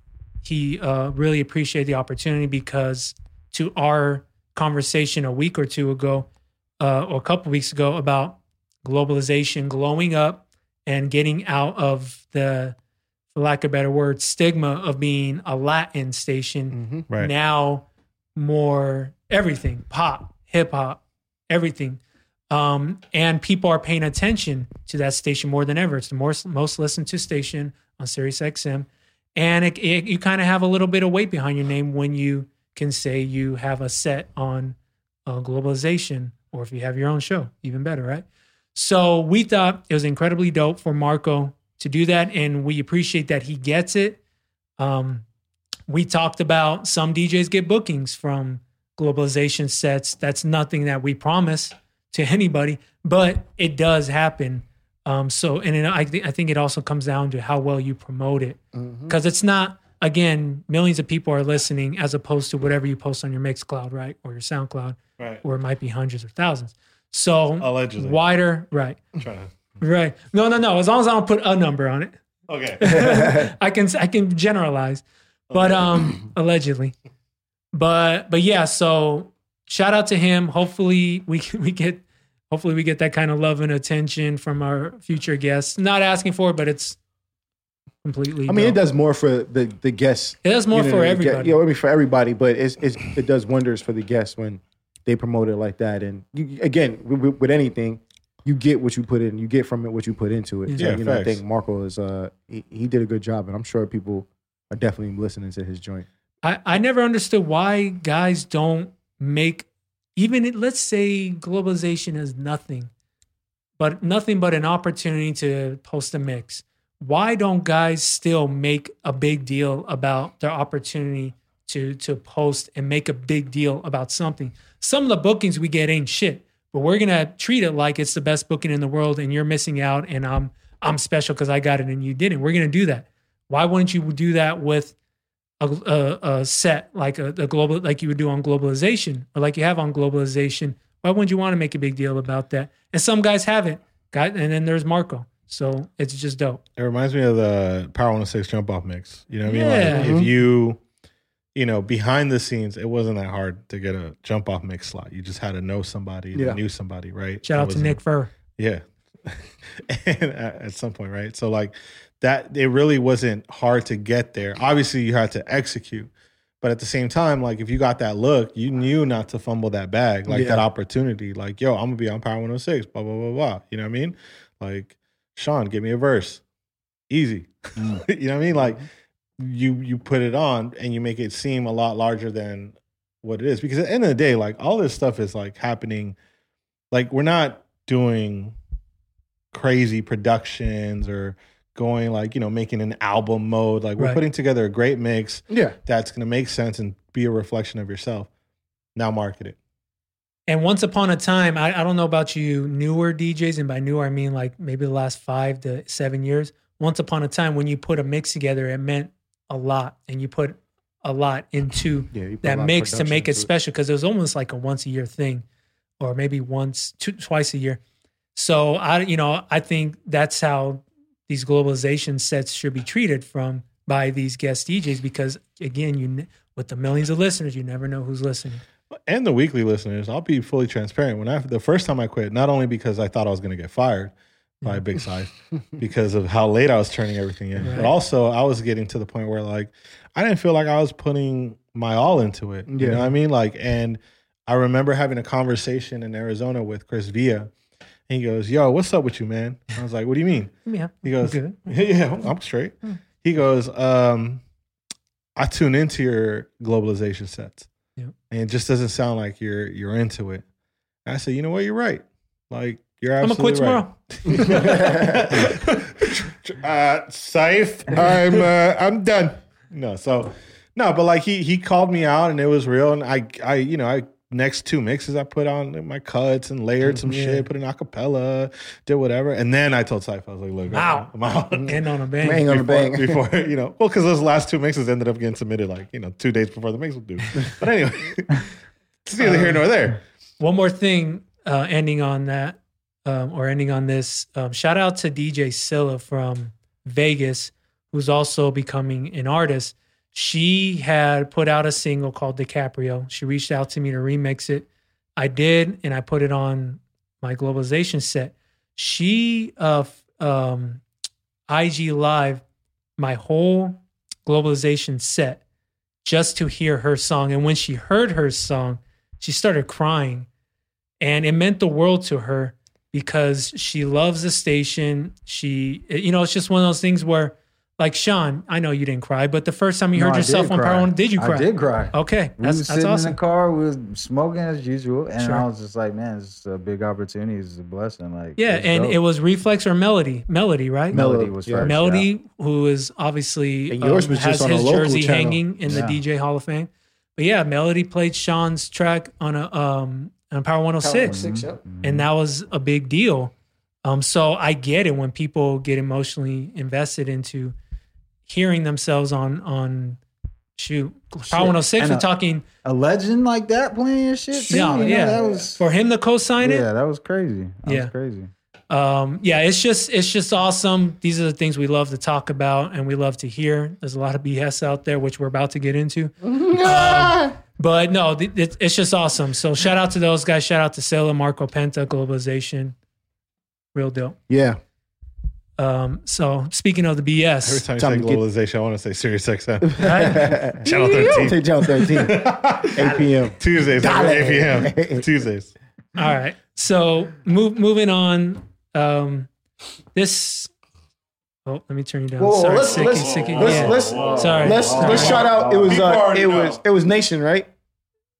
he uh, really appreciated the opportunity because to our conversation a week or two ago, uh, or a couple weeks ago about globalization glowing up and getting out of the, for lack of a better word, stigma of being a Latin station. Right. Now, more everything pop, hip hop, everything. Um, and people are paying attention to that station more than ever. It's the most, most listened to station on Sirius XM. And it, it, you kind of have a little bit of weight behind your name when you can say you have a set on uh, globalization, or if you have your own show, even better, right? So we thought it was incredibly dope for Marco to do that, and we appreciate that he gets it. Um, we talked about some DJs get bookings from globalization sets. That's nothing that we promise to anybody, but it does happen. Um, so, and it, I, th- I think it also comes down to how well you promote it, because it's not again millions of people are listening as opposed to whatever you post on your Mixcloud, right, or your SoundCloud, Right. where it might be hundreds or thousands. So Allegedly. wider, right, Trying right. No, no, no. As long as I don't put a number on it, okay. I can I can generalize, but um allegedly, but but yeah. So shout out to him. Hopefully we we get hopefully we get that kind of love and attention from our future guests. Not asking for it, but it's completely. I mean, it does more for the the guests. It does more you know, for the gue- everybody. Yeah, I mean for everybody, but it's, it's it does wonders for the guests when they promote it like that. And you, again, with, with anything, you get what you put in. You get from it what you put into it. Yeah, so, you know, I think Marco is uh he, he did a good job, and I'm sure people are definitely listening to his joint. I, I never understood why guys don't make even it, let's say globalization is nothing but nothing but an opportunity to post a mix. Why don't guys still make a big deal about their opportunity to to post and make a big deal about something? Some of the bookings we get ain't shit but we're gonna treat it like it's the best booking in the world and you're missing out and i'm i'm special because i got it and you didn't. We're gonna do that. Why wouldn't you do that with a, a, a set like a, a global like you would do on globalization or like you have on globalization why wouldn't you want to make a big deal about that and some guys haven't got and then there's marco so it's just dope It reminds me of the Power 106 jump off mix. You know what I mean? Yeah. Like if mm-hmm. you, you know, behind the scenes, it wasn't that hard to get a jump off mix slot. You just had to know somebody Yeah. that knew somebody, right? shout It out to nick fur Yeah. and at, at some point, right? So like that, it really wasn't hard to get there. Obviously, you had to execute, but at the same time, like if you got that look, you knew not to fumble that bag, like Yeah. that opportunity. Like, yo, I'm gonna be on Power 106, blah blah blah blah. You know what I mean? Like, Sean, give me a verse, easy. Mm. you know what I mean? Like, mm-hmm. you you put it on and you make it seem a lot larger than what it is because at the end of the day, like all this stuff is like happening. Like we're not doing crazy productions or going like you know making an album mode like we're Right. putting together a great mix Yeah, that's going to make sense and be a reflection of yourself now market it and once upon a time I, I don't know about you newer djs and by newer i mean like maybe the last five to seven years once upon a time when you put a mix together it meant a lot and you put a lot into yeah. you put a that lot mix to make it into special because it was almost like a once a year thing or maybe once two, twice a year so i you know i think that's how these globalization sets should be treated from by these guest djs because again you with the millions of listeners you never know who's listening and the weekly listeners i'll be fully transparent when i the first time i quit not only because i thought i was going to get fired by a big size because of how late i was turning everything in Right. but also i was getting to the point where like i didn't feel like i was putting my all into it you Yeah. know what i mean like and i remember having a conversation in arizona with chris villa and he goes yo what's up with you man? I was like what do you mean? Yeah he goes good. yeah i'm straight. He goes um i tune into your globalization sets. Yeah. and it just doesn't sound like you're you're into it. I said you know what? You're right. Like you're i'm gonna quit absolutely tomorrow. Uh safe i'm uh, i'm done. No so no but like he he called me out and it was real and i i you know i next two mixes I put on my cuts and layered some Yeah. shit, put an acapella, did whatever. And then I told Cypher, I was like, look, Wow. I'm out. End on a bang. Bang on the before, bang. before you know, well, because those last two mixes ended up getting submitted like you know two days before the mix will do. But anyway, it's neither here nor there. One more thing, uh, ending on that, um, or ending on this. Um, shout out to DJ Silla from Vegas, who's also becoming an artist. She had put out a single called DiCaprio. She reached out to me to remix it. I did, and I put it on my globalization set. She, uh, um, IG Live, my whole globalization set just to hear her song. And when she heard her song, she started crying. And it meant the world to her because she loves the station. She, you know, it's just one of those things where, like Sean, I know you didn't cry, but the first time you No, heard I yourself on. Power One, did you cry? I did cry. Okay, We that's was that's sitting in the car. We was smoking as usual, and Sure. I was just like, "Man, it's a big opportunity. It's a blessing." Like, Yeah, it's and dope. it was Reflex or Melody, Melody, right? Melody was yeah. first. Melody, who is obviously And yours um, was has just on a his local jersey channel. hanging in the DJ Hall of Fame. But yeah, Melody played Sean's track on a um on Power 106, Six, yep. and that was a big deal. Um, so I get it when people get emotionally invested into hearing themselves on on shoot Power 106. And We're a- talking a legend like that playing your shit. Too, Yeah, you know, yeah. that was for him to co-sign it. yeah, that was crazy. That Yeah. was crazy. um yeah it's just it's just awesome these are the things we love to talk about and we love to hear there's a lot of bs out there which we're about to get into um, but no it, it's just awesome so shout out to those guys shout out to Sela, marco penta globalization real deal Yeah. Um so speaking of the BS, Every bs time you Time say globalization, I want to say Sirius XM. right? Channel 13. Take Channel 13. 8 p.m. Tuesdays, Dale. 8 p.m. Tuesdays. all right so move, moving on um this oh let me turn you down Whoa, sorry let's- Sicky, let's- Sicky, let's- yeah. let's- sorry Let's let's shout out. It was uh, already it was it was Nation, right?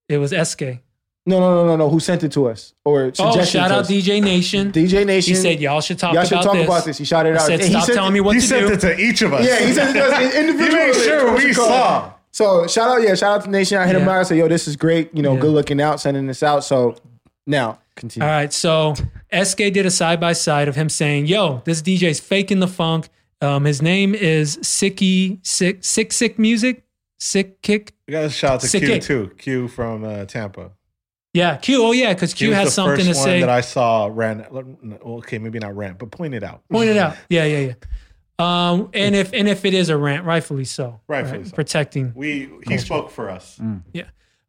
it was sk No, no, no, no, no. Who sent it to us or Oh, shout to out us? DJ Nation. DJ Nation. He said y'all should talk y'all about should talk this. about this. He shouted I out. said And he stop sent telling me what He to sent do. it to each of us. Yeah, he sent it to us He made sure we saw. So shout out, yeah, shout out to Nation. I hit him Yeah. out. I said, "Yo, this is great. You know, Yeah. good looking out, sending this out." So now continue. All right, so SK did a side by side of him saying, "Yo, this DJ's faking the funk." Um, his name is Sicky Sick Sick Sick Music Sick Kick. We got a shout out to Sick Q it. too. Q from uh, Tampa. Yeah, Q. Oh yeah, because Q was has the something first to one say. that I saw ran. Okay, maybe not rant, but point it out. Point it out. Yeah, yeah, yeah. Um, and if and if it is a rant, rightfully so. Rightfully so. Protecting We he spoke for us. Yeah.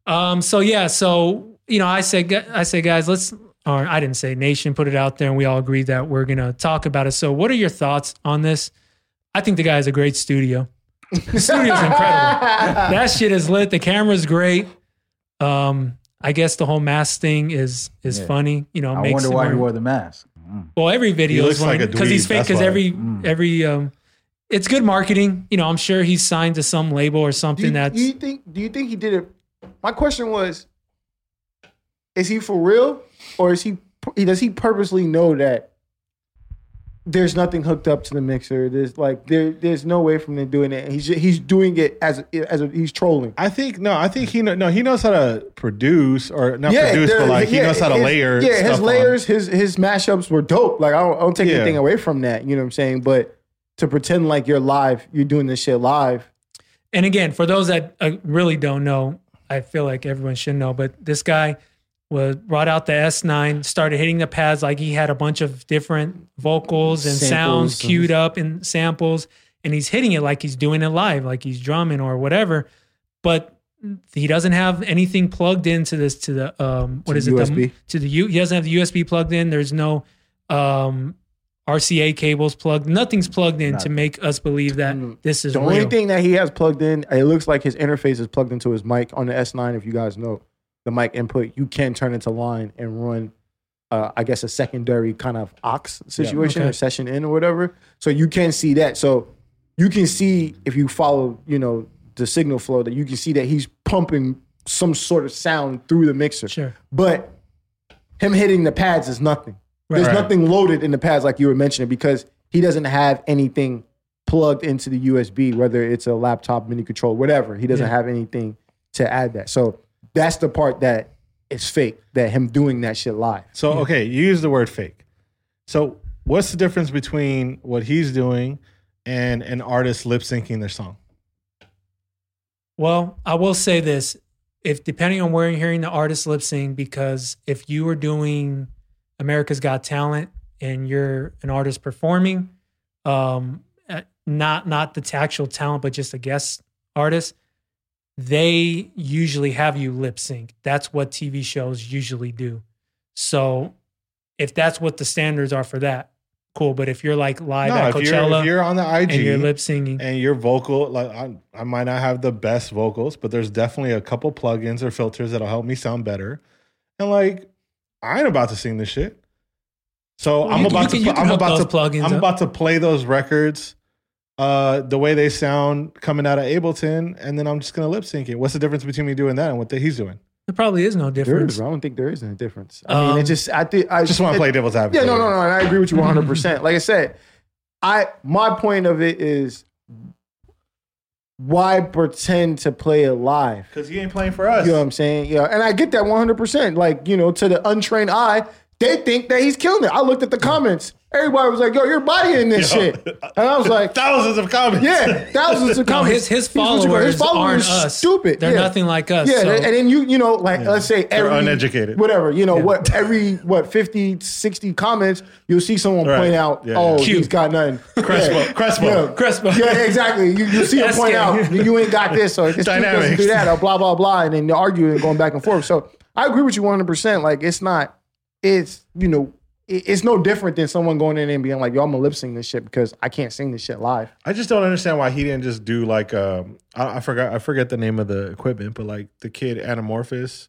Um, so yeah, so you know, I say, I say, guys, let's. Or I didn't say nation, put it out there, and we all agreed that we're gonna talk about it. So, what are your thoughts on this? I think the guy has a great studio. The studio's incredible. That shit is lit. The camera's great. Um, I guess the whole mask thing is is Yeah. funny. You know, I makes wonder it why he wore the mask. Mm. well, every video looks is like a because he's fake. Because every Mm. every um, it's good marketing. You know, I'm sure he's signed to some label or Do something you, that's do you think? Do you think he did it? My question was: Is he for real, or is he? Does he purposely know that there's nothing hooked up to the mixer? There's like there, there's no way from him doing it. He's he's doing it as as a, he's trolling. I think no. I think he know, no. He knows how to produce or not Yeah, produce, but like he yeah, knows how to his- layer. Yeah, his stuff on. layers, his his mashups were dope. Like I don't, I don't take Yeah. anything away from that. You know what I'm saying? But to pretend like you're live, you're doing this shit live. and again, for those that uh, really don't know, I feel like everyone should know, but this guy was brought out the S9, started hitting the pads like he had a bunch of different vocals and sounds Samples. queued up in samples, and he's hitting it like he's doing it live, like he's drumming or whatever. But he doesn't have anything plugged into this to the um what To is the it the- to the U he doesn't have the USB plugged in. There's no um RCA cables plugged. Nothing's plugged in to make us believe that Mm. this is The real. only thing that he has plugged in, it looks like his interface is plugged into his mic on the S9. If you guys know the mic input, you can turn into line and run, uh, I guess, a secondary kind of aux situation okay. or session in or whatever. So you can see that. So you can see if you follow, you know, the signal flow that you can see that he's pumping some sort of sound through the mixer. Sure. But him hitting the pads is nothing. There's Right. nothing loaded in the pads like you were mentioning because he doesn't have anything plugged into the USB, whether it's a laptop, mini controller, whatever. He doesn't Yeah. have anything to add that. So that's the part that is fake that him doing that shit live. So okay, you use the word fake. So what's the difference between what he's doing and an artist lip syncing their song? Well, I will say this: if depending on where you're hearing the artist lip sync, because if you were doing America's Got Talent and you're an artist performing, um, uh, not not the actual talent, but just a guest artist, they usually have you lip sync. That's what TV shows usually do. So, if that's what the standards are for that, cool. But if you're like live No, at if you're, Coachella if you're on the IG and you're lip syncing, and your vocal, like I, I might not have the best vocals, but there's definitely a couple plugins or filters that'll help me sound better. And like, I ain't about to sing this shit. So Well, I'm about to, can- can I'm about to, I'm up. about to play those records, uh, the way they sound coming out of Ableton, and then I'm just gonna lip sync it. What's the difference between me doing that and what the, he's doing? there probably is no There difference. is. I don't think there is any difference. I mean, Um, it just I think I Just want to it- play devil's advocate. Yeah, no, no, no. And I agree with you 100. percent Like I said, I my point of it is why pretend to play it live? Because he ain't playing for us. You know what I'm saying? Yeah, and I get that 100. percent Like you know, to the untrained eye, they think that he's killing it. I looked at the comments. Everybody was like, "Yo, you're bodying this Yo. shit," and I was like, Thousands of comments. "Yeah, thousands of No, comments." his his He's what you call- followers, aren't us. Stupid. They're yeah. nothing like us. Yeah, so- and then you you know like let's say They're every uneducated. whatever you know what every what 50 60 comments you'll see someone Right. point out Yeah, oh yeah. Cute. he's got nothing Crespo. yeah. Crespo. yeah. Crespo. yeah exactly you, you see him point out you ain't got this or this dude doesn't do that or blah blah blah and then they're arguing going back and forth so I agree with you 100 percent like it's not it's you know it's no different than someone going in and being like yo I'm gonna lip sync this shit because I can't sing this shit live I just don't understand why he didn't just do like um I, I forgot I forget the name of the equipment, but like the kid Anamorphous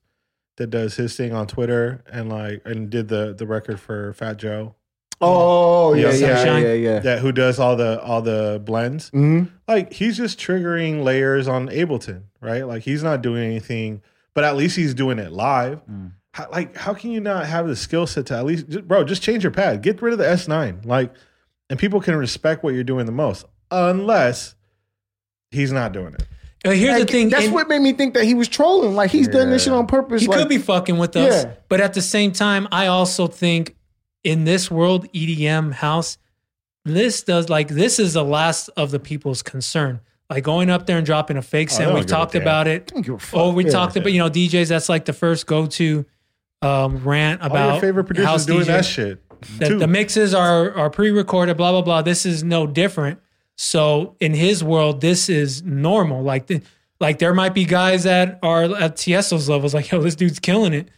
that does his thing on Twitter and like and did the the record for Fat Joe. oh yeah Yeah, yeah yeah Sunshine. yeah, yeah. That who does all the all the blends. Mhm. Like he's just triggering layers on Ableton, right? Like he's not doing anything, but at least he's doing it live. How, like how can you not have the skill set to at least just, bro, just change your pad. Get rid of the S9. Like and people can respect what you're doing the most unless he's not doing it. Uh, here's the thing. that's in- what made me think that he was trolling like he's done this shit on purpose he like, could be fucking with us, Yeah. but at the same time, I also think in this world, EDM house, this does like this is the last of the people's concern. Like going up there and dropping a fake Oh, sound. We've give a talked about it. don't give a fuck. Oh, we Yeah. talked about you know DJs. That's like the first go to um, rant All about your favorite producers house doing DJs. that shit. The, too. the mixes are are pre-recorded, blah blah blah. This is no different. So in his world, this is normal. Like the, like there might be guys that are at Tiesto's levels, like yo, this dude's killing it.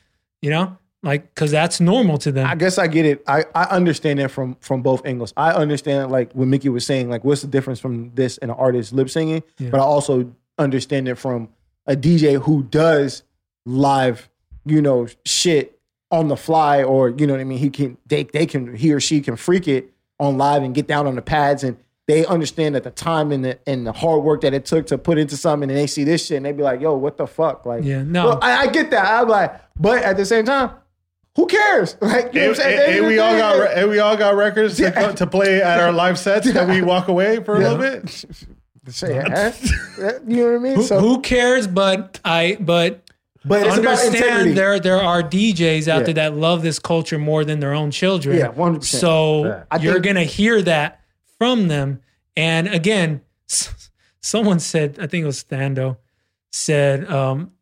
You know, like because that's normal to them. I guess I get it. I, I understand it from from both angles. I understand like what Mickey was saying, like what's the difference from this and an artist lip singing, but I also understand it from a DJ who does live, you know, shit on the fly, or you know what I mean. He can they they can he or she can freak it on live and get down on the pads and. They understand that the time and the and the hard work that it took to put into something, and they see this shit, and they be like, "Yo, what the fuck?" Like, Yeah, no. Well, I, I get that. I'm like, but at the same time, who cares? Like, you know And, what I'm saying? and- and we all got re- and we all got records to, co- to play at our live sets that we walk away for a Yeah. little bit. Say, huh? you know what I mean? who, So, who cares? But I but but it's about understand there there are DJs out Yeah. there that love this culture more than their own children. Yeah, 100%. So Yeah. You're think- gonna hear that from them. And again, s- someone said, I think it was Thando, said, um, s-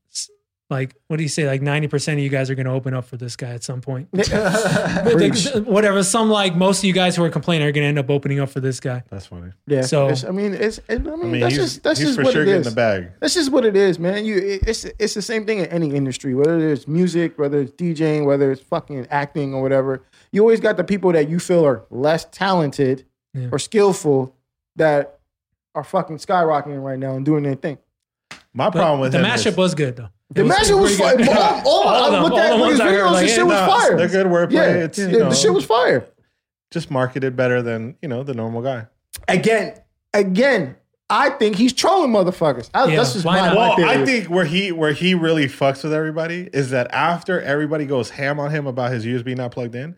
like, what do you say? Like ninety percent of you guys are gonna open up for this guy at some point. Preach. Whatever. Some like most of you guys who are complaining are gonna end up opening up for this guy. That's funny. Yeah. So- it's, I mean, it's. It, I mean, I mean, that's he's, just that's he's just for what sure it getting is. the bag. That's just what it is, man. You, it's it's the same thing in any industry, whether it's music, whether it's DJing, whether it's fucking acting or whatever. You always got the people that you feel are less talented Yeah. or skillful that are fucking skyrocketing right now and doing their thing. My But problem with the him mashup is, was good though. The It mashup was pretty fire. good. All, all, All I looked all at the ones his I heard, videos. like, the shit was no, fire. they're good wordplay. Yeah, It's, you the, know, the shit was fire. just marketed better than you know the normal guy. Again, again, I think he's trolling motherfuckers. I, Yeah, that's just my, not? my Well, I think where he where he really fucks with everybody is that after everybody goes ham on him about his USB not plugged in,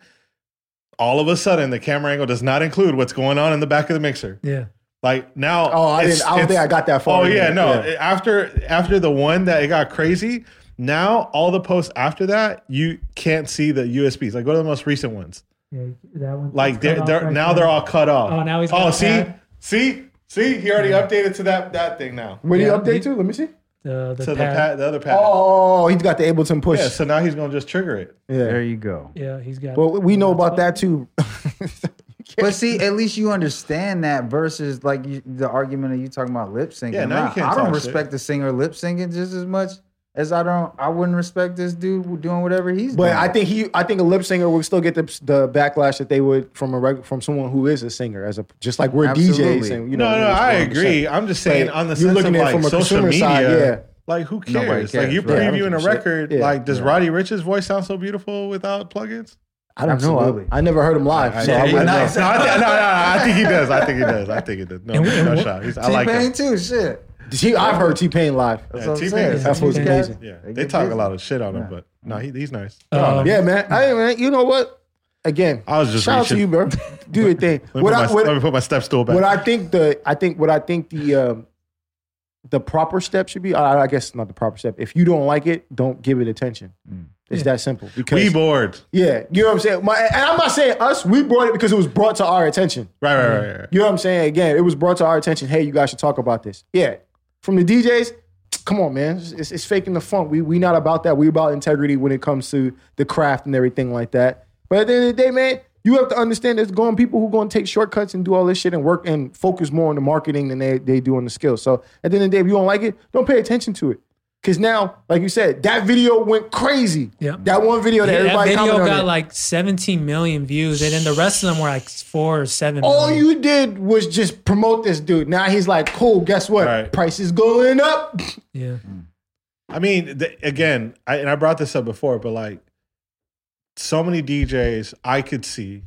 all of a sudden the camera angle does not include what's going on in the back of the mixer. Yeah. Like now, Oh, I didn't. I don't think I got that far. Oh yeah, there. no. After after the one that it got crazy, Now all the posts after that, you can't see the USBs. Like go to the most recent ones. Yeah, that one. Like they're, they're now they're all cut off. Oh, now he's Oh, see, pad. see, see. He already updated to that that thing now. What do you Yeah, update he- to? Let me see. the the To the pad. pad, the other pad. Oh, oh, oh, oh, he's got the Ableton push. Yeah, so now he's gonna just trigger it. Yeah, there you go. Yeah, he's got. Well, we know about that too. But see, at least you understand that versus like you, the argument of you talking about lip syncing. Yeah, now you I- can't I don't talk respect shit. the singer lip syncing just as much as I don't. I wouldn't respect this dude doing whatever he's But doing. I think he, I think a lip singer would still get the, the backlash that they would from a reg, from someone who is a singer, as a just like we're Absolutely. DJs. And, you know, No, no, I agree. I'm just saying But on the you're sense looking of at like from a social media. side, yeah. Like who Nobody cares? Like you're right. previewing a record. Yeah. Like does Yeah. Roddy Ricch's voice sound so beautiful without plugins? I don't know. I, I never heard him live, so yeah, I he- wouldn't no, know. no, I, thi- no, no, no, I think he does. I think he does. I think he does. No, And- and no shot. He's, I T like Pain him. too. Shit. T- I've heard T Pain live. That's Yeah, T-Pain saying. is- That was amazing. Yeah, They they talk busy. a lot of shit on him, Yeah. but no, he, he's nice. Um, Yeah, man. I man, you know what? Again, I was just shout out to you, bro. Do your thing. Let me, What put I, my, what, let me put my step stool back. what I think the I think what I think the um, the proper step should be. I, I guess not the proper step. If you don't like it, don't give it attention. Mm. It's that simple. Because we bored. yeah, you know what I'm saying. My, and I'm not saying us. We brought it because it was brought to our attention. Right, right, right, right. You know what I'm saying? Again, it was brought to our attention. Hey, you guys should talk about this. Yeah, from the DJs. Come on, man. It's, it's, it's faking the funk. We we not about that. We about integrity when it comes to the craft and everything like that. But at the end of the day, man, you have to understand there's going people who going to take shortcuts and do all this shit and work and focus more on the marketing than they, they do on the skills. So at the end of the day, if you don't like it, don't pay attention to it. Cause now, like you said, that video went crazy. Yeah. That one video that Yeah, that video commented on got like 17 million views, and then the rest of them were like four or seven. All million. you did was just promote this dude. Now he's like, cool. Guess what? Right. Price is going up. yeah, mm. I mean, the, again, I, and I brought this up before, but like, so many DJs I could see,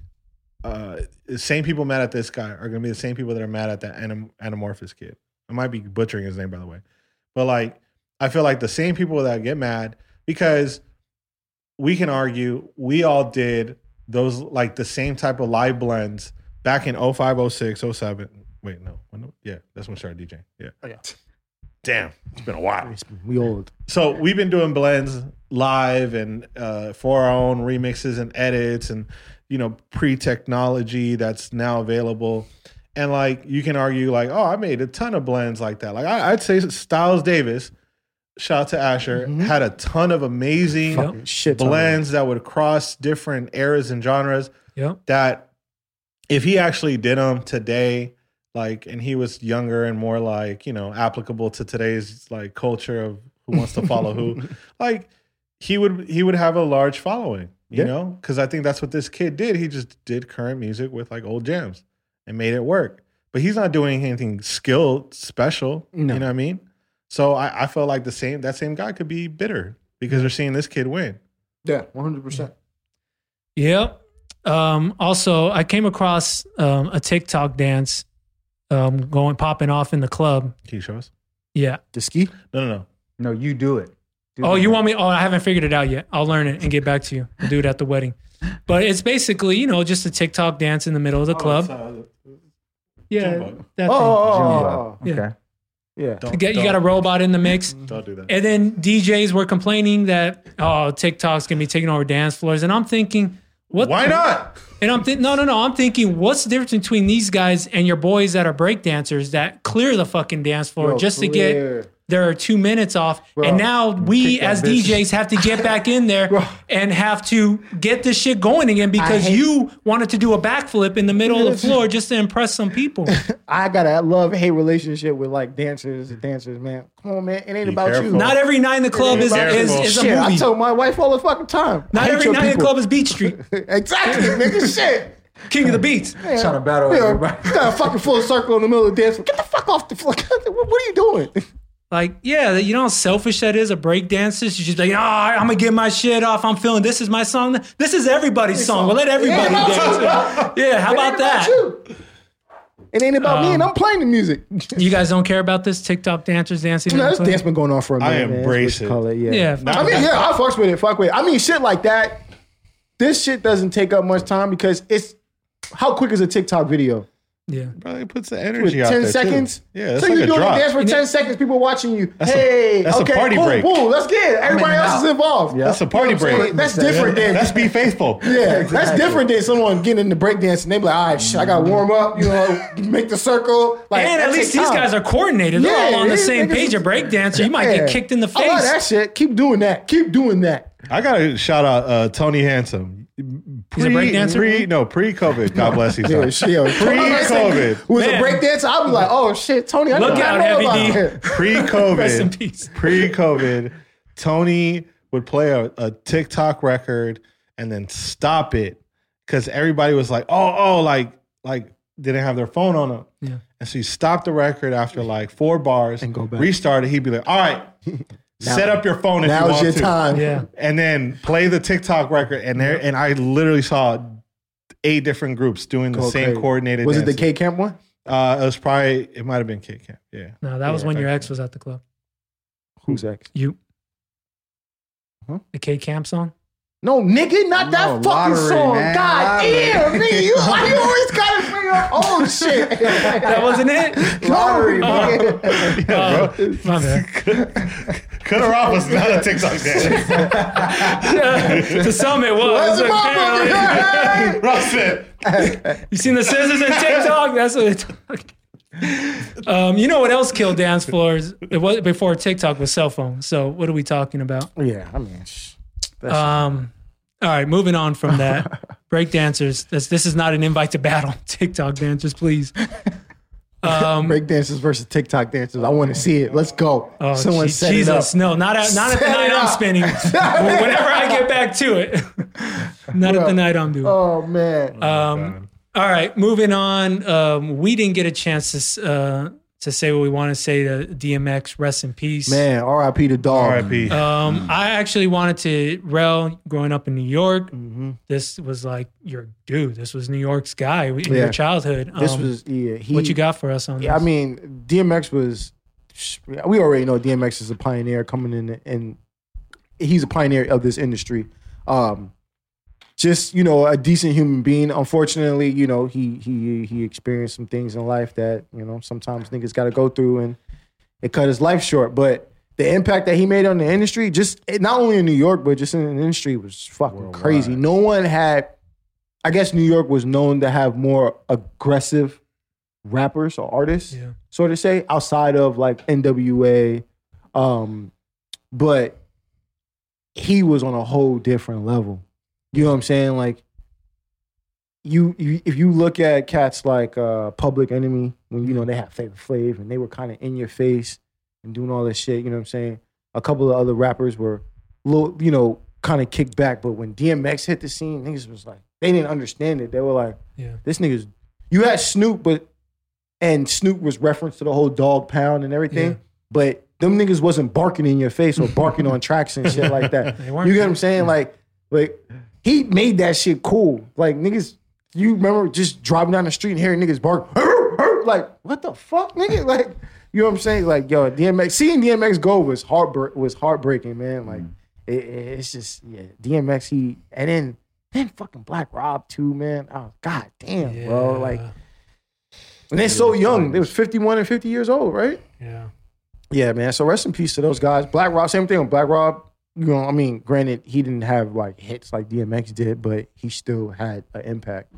uh, the same people mad at this guy are going to be the same people that are mad at that anim- anamorphous kid. I might be butchering his name, by the way, but like, I feel like the same people that get mad because we can argue we all did those like the same type of live blends back in 05, 06, 07. Wait, no, when, yeah, that's when I started DJing. Yeah. Oh, yeah. Damn, it's been a while We old. so we've been doing blends live and uh, for our own remixes and edits and you know pre-technology that's now available. And like you can argue like oh i made a ton of blends like that. Like I, i'd say styles davis shout out to asher had a ton of amazing blends that would cross different eras and genres yep. that if he actually did them today like and he was younger and more like you know applicable to today's like culture of who wants to follow who like he would he would have a large following you Yeah. know because i think that's what this kid did he just did current music with like old jams and made it work but he's not doing anything skilled special No. you know what i mean so I, I felt like the same that same guy could be bitter because they're seeing this kid win Yeah, one hundred percent. Yep. Um, also, I came across um, a TikTok dance um, going popping off in the club. can you show us Yeah. The ski. no no no No, you do it. Do Oh, you want me? Oh, I haven't figured it out yet. I'll learn it and get back to you. I'll do it at the wedding. But it's basically, you know, just a TikTok dance in the middle of the oh, club. Uh, yeah, Jumbo. that Oh, thing. oh, oh, oh Jumbo. oh, Yeah. Okay. yeah. Don't- You, get, you don't- got a robot in the mix. Don't do that. And then DJs were complaining that, oh, TikTok's going to be taking over dance floors. And I'm thinking, what? Why not? And I'm thinking, no, no, no. I'm thinking, what's the difference between these guys and your boys that are break dancers that clear the fucking dance floor Bro, just to get clear. Their two minutes off? and now we as bitch. DJs have to get back in there and have to get this shit going again because hate- you wanted to do a backflip in the middle of the floor just to impress some people. I got a love hate relationship with like dancers and dancers, man. Come on, man. It ain't Be about careful. you. Not every night in the club is, careful. is, is a Shit, I movie. tell my wife all the fucking time. Not every your night in the club is Beat Street. exactly, nigga. Shit. King of the Beats. Man, Trying to battle yeah, everybody. Got a fucking full circle in the middle of the dance floor. Get the fuck off the floor. What, what are you doing? Like, yeah, you know how selfish that is. A break dancer, you just like, ah, oh, I'm gonna get my shit off. I'm feeling this is my song. This is everybody's song. Well, let everybody Yeah, dance. Yeah, how It about ain't that? you. It ain't about me, and um, I'm playing the music. You guys don't care about this TikTok dancers dancing? in No, this dance been going on for a minute. man. That's embrace what you it. Call it. Yeah. Yeah, I mean, yeah, I fucks with it. Fuck with it. I mean, shit like that. This shit doesn't take up much time because it's how quick is a TikTok video? Yeah. Bro, it puts the With energy out 10 there, too. seconds. Yeah, that's so like you're a doing drop. a dance for 10 it- seconds, people watching you. That's a- hey, that's a okay, party cool, break. cool, let's get it. Everybody and else out. is involved. Yeah. That's a party You know break. That's different than That's be faithful. Yeah, that's different than someone getting into breakdance and they be like, all right, shit, I gotta warm up, you know, make the circle. Like, and at least these time. guys are coordinated. They're Yeah, all on the these same niggas page. A is- breakdancer, you might Yeah. get kicked in the face. I love that shit. Keep doing that. Keep doing that. I gotta shout out uh, Tony Handsome. He's a breakdancer? Pre, no, pre-COVID. God bless you. Yeah, son. yo, Pre-COVID. Was a Man. breakdancer? I'll be like, oh shit, Tony, I Look know, out, I know Heavy about D. that. Pre-COVID. Rest in peace. Pre-COVID, Tony would play a, a TikTok record and then stop it because everybody was like, "Oh, oh, like, like didn't have their phone on them." Yeah. And so he stopped the record after like four bars And go back. Restart it. He'd be like, "All right, set up your phone if you Now's want your to." time. Yeah. and then play the TikTok record. And there, and I literally saw eight different groups doing the Go same crazy. coordinated. Was it the dancing. K Camp one? Uh, it was probably it might have been Kit Kat. Yeah, No, that was Yeah, when your okay. ex was at the club. Who's X? You. Huh? The K Camp song? No, nigga, not that No, fucking lottery, song. man. God Lottery. damn, me. You, why you always gotta bring up shit? That wasn't it? Lottery, Oh. bro. yeah, bro. Oh, my bad. Cut her off was not a TikTok dance. Yeah, to some it was. What's the apparently. motherfucker? Ross said, You seen the scissors in TikTok? That's what it's um, you know what else killed dance floors? It was before TikTok was cell phone. So what are we talking about? yeah, I mean, sh- Um, all right, moving on from that. Break dancers. This this is not an invite to battle. TikTok dancers, please. Um, break dancers versus TikTok dancers. I want to see it. Let's go. oh, Someone Je- set Jesus, no, not at not at the night I'm spinning. Whenever I get back to it, not at the night I'm doing. Oh man. Um, all right, moving on. Um, we didn't get a chance to uh, to say what we want to say to DMX. Rest in peace. man, R.I.P. to dog. R.I.P. Um, I actually wanted to Rel growing up in New York. Mhm. This was like your dude. This was New York's guy in Yeah. your childhood. This Um, was yeah. He, what you got for us on Yeah, I mean, DMX was. We already know DMX is a pioneer coming in, and he's a pioneer of this industry. Um, just you know, a decent human being. Unfortunately, you know, he he he experienced some things in life that you know sometimes niggas got to go through, and it cut his life short. But the impact that he made on the industry, just not only in New York, but just in the industry, was fucking crazy. No one had. I guess New York was known to have more aggressive rappers or artists yeah. so to say, outside of like NWA. Um, but he was on a whole different level. You know what I'm saying? Like you, you if you look at cats like uh Public Enemy, when you know they had Flavor Flav and they were kind of in your face and doing all this shit, you know what I'm saying? A couple of other rappers were little, you know, kind of kicked back, but when DMX hit the scene, niggas was like, they didn't understand it. They were like, Yeah. this nigga's you had Snoop, but and Snoop was reference to the whole dog pound and everything, Yeah. but them niggas wasn't barking in your face or barking on tracks and shit like that. You get what I'm saying? Like, like he made that shit cool. Like niggas, you remember just driving down the street and hearing niggas bark, like what the fuck, nigga? Like, you know what I'm saying? Like, yo, DMX, seeing DMX go was heart was heartbreaking, man. Like, it, it- it's just yeah, DMX. He and then then fucking Black Rob too, man. Oh god damn, bro. Like, and they're so young. They was 51 and 50 years old, right? yeah. Yeah, man. So rest in peace to those guys. Black Rob, same thing with Black Rob. You know, I mean, granted, he didn't have like hits like DMX did, but he still had an impact.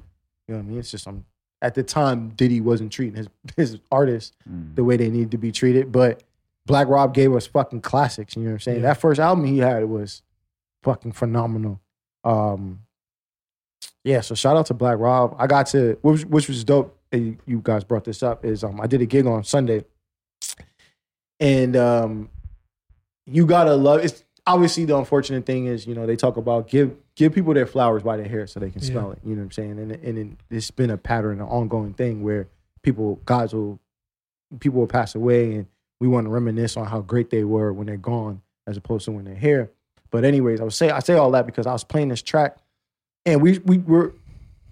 You know what I mean? It's just um, at the time Diddy wasn't treating his his artists the way they needed to be treated, but Black Rob gave us fucking classics. You know what I'm saying? Yeah. That first album he had was fucking phenomenal. Um, yeah, so shout out to Black Rob. I got to which, which was dope. You you guys brought this up is um I did a gig on Sunday, and um you gotta love it's obviously the unfortunate thing is you know they talk about give give people their flowers by their hair so they can smell Yeah. it. You know what I'm saying? And and it, it's been a pattern, an ongoing thing where people guys will people will pass away and we want to reminisce on how great they were when they're gone as opposed to when they're here. But anyways, I would say I say all that because I was playing this track and we we were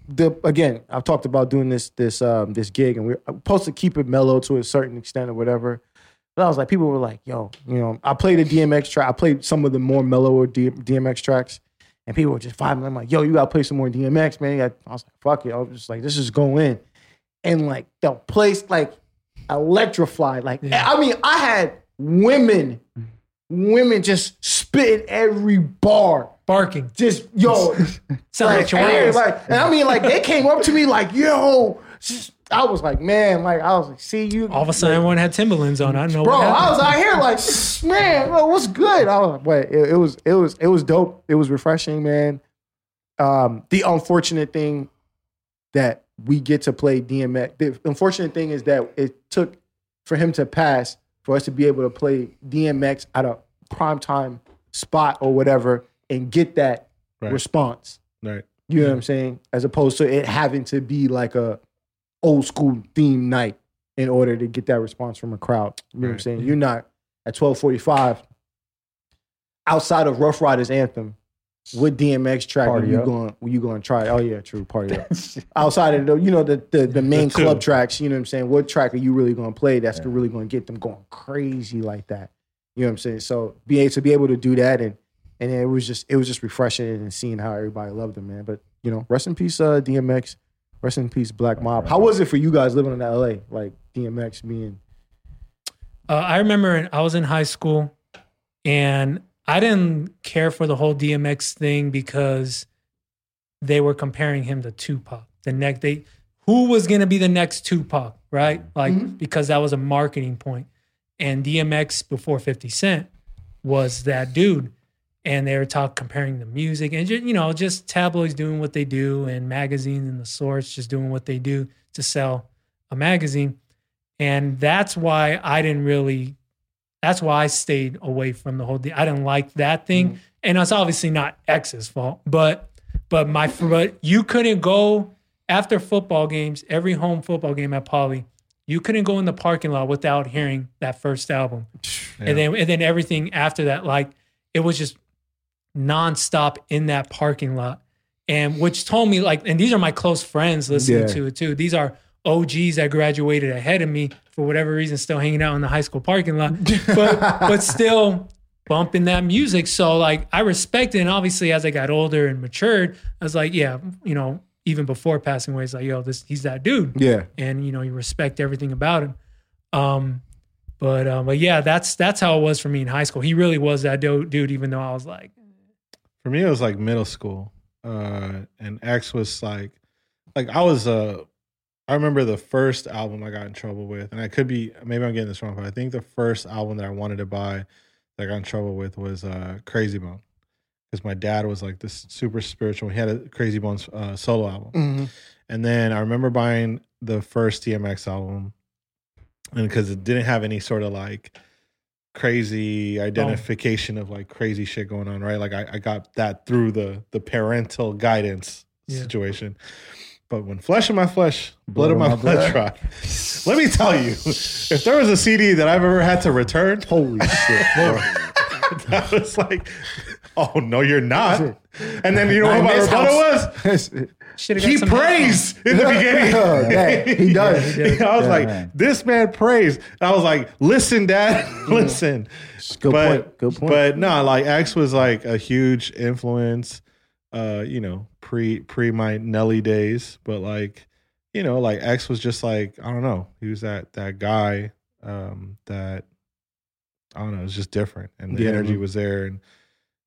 the again I've talked about doing this this um this gig and we're supposed to keep it mellow to a certain extent or whatever. I was like, people were like, yo, you know, I played a DMX track. I played some of the more mellower DMX tracks, and people were just vibing. I'm like, yo, you gotta play some more DMX, man. I was like, fuck it. I was just like, this is going in. and like the place like electrified. Like Yeah. I mean, I had women, women just spitting every bar. Barking. Just yo, Sound like like, like, and I mean, like they came up to me like, yo. Just- I was like, man, like I was like, see you. All of a sudden, everyone had Timberlands on. I know bro, what. I was out here like, man, bro, what's good? I was like, wait, it, it was, it was, it was dope. It was refreshing, man. Um, the unfortunate thing that we get to play DMX. The unfortunate thing is that it took for him to pass for us to be able to play DMX at a prime time spot or whatever and get that Right. response. Right. You know what I'm saying? As opposed to it having to be like a old school theme night in order to get that response from a crowd. You know what I'm saying? You're not at 1245 outside of Ruff Ryders Anthem. What DMX track are you Up. going? Were you going to try? Oh yeah, true. Party up. outside of the, you know, the the, the main The club tracks. You know what I'm saying? What track are you really going to play? That's really going to get them going crazy like that. You know what I'm saying? So be able to be able to do that and and it was just it was just refreshing and seeing how everybody loved him, man. But you know, rest in peace, uh, DMX. Rest in peace, Black Mob. How was it for you guys living in LA? Like DMX being Uh, I remember in- I was in high school and I didn't care for the whole DMX thing because they were comparing him to Tupac. The next they who was going to be the next Tupac, right? Like because that was a marketing point. And DMX before 50 Cent was that dude. And they were talk comparing the music and ju- you know just tabloids doing what they do and magazines and the source just doing what they do to sell a magazine. And that's why I didn't really, that's why I stayed away from the whole thing I didn't like that thing. Mm-hmm. And it's obviously not X's fault, but, but my, but you couldn't go after football games, every home football game at Poly, you couldn't go in the parking lot without hearing that first album. And then, and then everything after that, like it was just nonstop in that parking lot. And which told me like, and these are my close friends listening Yeah. to it too. These are OGs that graduated ahead of me for whatever reason, still hanging out in the high school parking lot, but but still bumping that music. So like I respect it. And obviously as I got older and matured, I was like, yeah, you know, even before passing away, it's like, yo, this he's that dude yeah. and you know you respect everything about him. Um, but um, but yeah, that's that's how it was for me in high school. He really was that do- dude, even though I was like, For me, it was like middle school, uh, and X was like, like I was Uh, I remember the first album I got in trouble with, and I could be maybe I'm getting this wrong, but I think the first album that I wanted to buy that I got in trouble with was uh, Krayzie Bone, because my dad was like this super spiritual. He had a Krayzie Bone's uh, solo album, Mm-hmm. and then I remember buying the first DMX album, and because it didn't have any sort of like crazy identification of like crazy shit going on, right? Like I, I got that through the the parental guidance Yeah. situation. But when Flesh of My Flesh, Blood, of My, blood, Tribe, let me tell you, if there was a CD that I've ever had to return, Holy shit. that was like, oh no, you're not. And then you know what my rebuttal house- was? should have he prays in the beginning. Yeah, he does. He did. I was Yeah, like, man. this man prays. And I was like, listen, dad, listen. Good but, point. Good point. But no, like X was like a huge influence. Uh, you know, pre pre my Nelly days, but like, you know, like X was just like I don't know. He was that that guy um, that I don't know. It was just different, and the Yeah, energy man. was there, and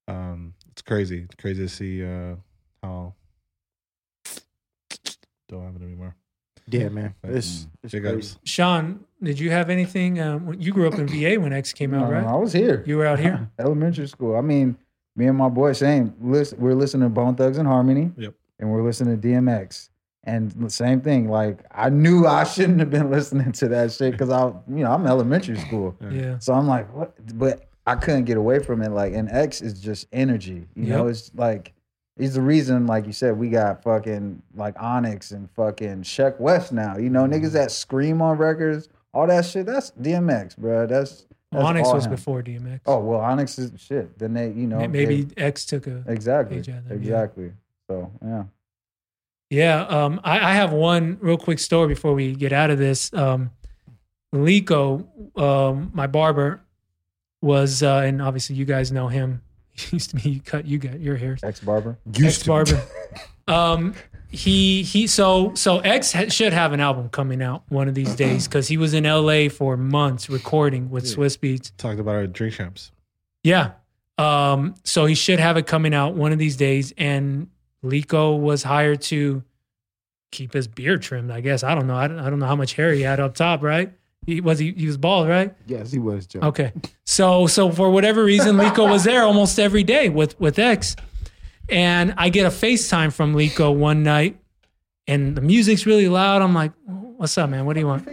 um, it's crazy. It's crazy to see uh, how don't have it anymore. yeah, man. It's, it's Big ups. Sean, did you have anything? Um, you grew up in VA when X came out, No, right? I was here. You were out here. Elementary school. I mean, me and my boy same. Listen, we're listening to Bone Thugs and Harmony. Yep. And we're listening to DMX. And the same thing. Like I knew I shouldn't have been listening to that shit because I, you know, I'm elementary school. Yeah. So I'm like, what? But I couldn't get away from it. Like, and X is just energy. You know, it's like he's the reason, like you said, we got fucking like Onyx and fucking Sheck Wes now. You know, niggas that scream on records, all that shit. That's DMX, bro. That's, that's Onyx all was him. before DMX. Oh well, Onyx is shit. Then they, you know, maybe they- X took a. exactly, page out of them, yeah. exactly. So yeah, Yeah, um, I, I have one real quick story before we get out of this. Um, Lico, um, my barber, was, uh, and obviously you guys know him. He used to be you cut you got your hair. ex barber. Ex barber. um, he he so so X ha- should have an album coming out one of these days because he was in L.A. for months recording with Swizz Beatz. Talked about our drink champs. Yeah. Um, so he should have it coming out one of these days. And Lico was hired to keep his beard trimmed, I guess. I don't know. I don't, I don't know how much hair he had up top, right? He was he, he was bald, right? Yes, he was Joe. Okay. So so for whatever reason, Lico was there almost every day with with X. And I get a FaceTime from Lico one night and the music's really loud. I'm like, what's up, man? What do you want?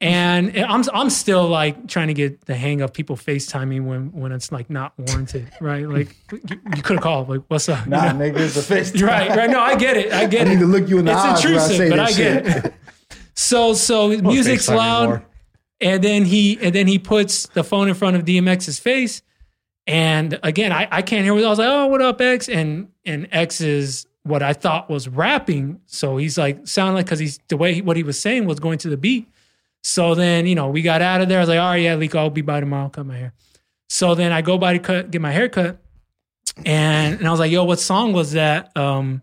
And I'm I'm still like trying to get the hang of people FaceTime me when when it's like not warranted, right? Like you, you could have called, like, what's up? You Nah, know? nigga, it's a face. Right, right. No, I get it. I get it. I get need to look you in the It's eyes when I intrusive, say but I shit. get it. So so music's loud, anymore. and then he and then he puts the phone in front of DMX's face, and again I, I can't hear what I was like, oh, what up, X? And and X is what I thought was rapping, so he's like sounding like because he's the way he, what he was saying was going to the beat. So then you know we got out of there. I was like, all right, yeah, Lico, I'll be by tomorrow. Cut my hair. So then I go by to cut get my hair cut, and and I was like, yo, what song was that? Um,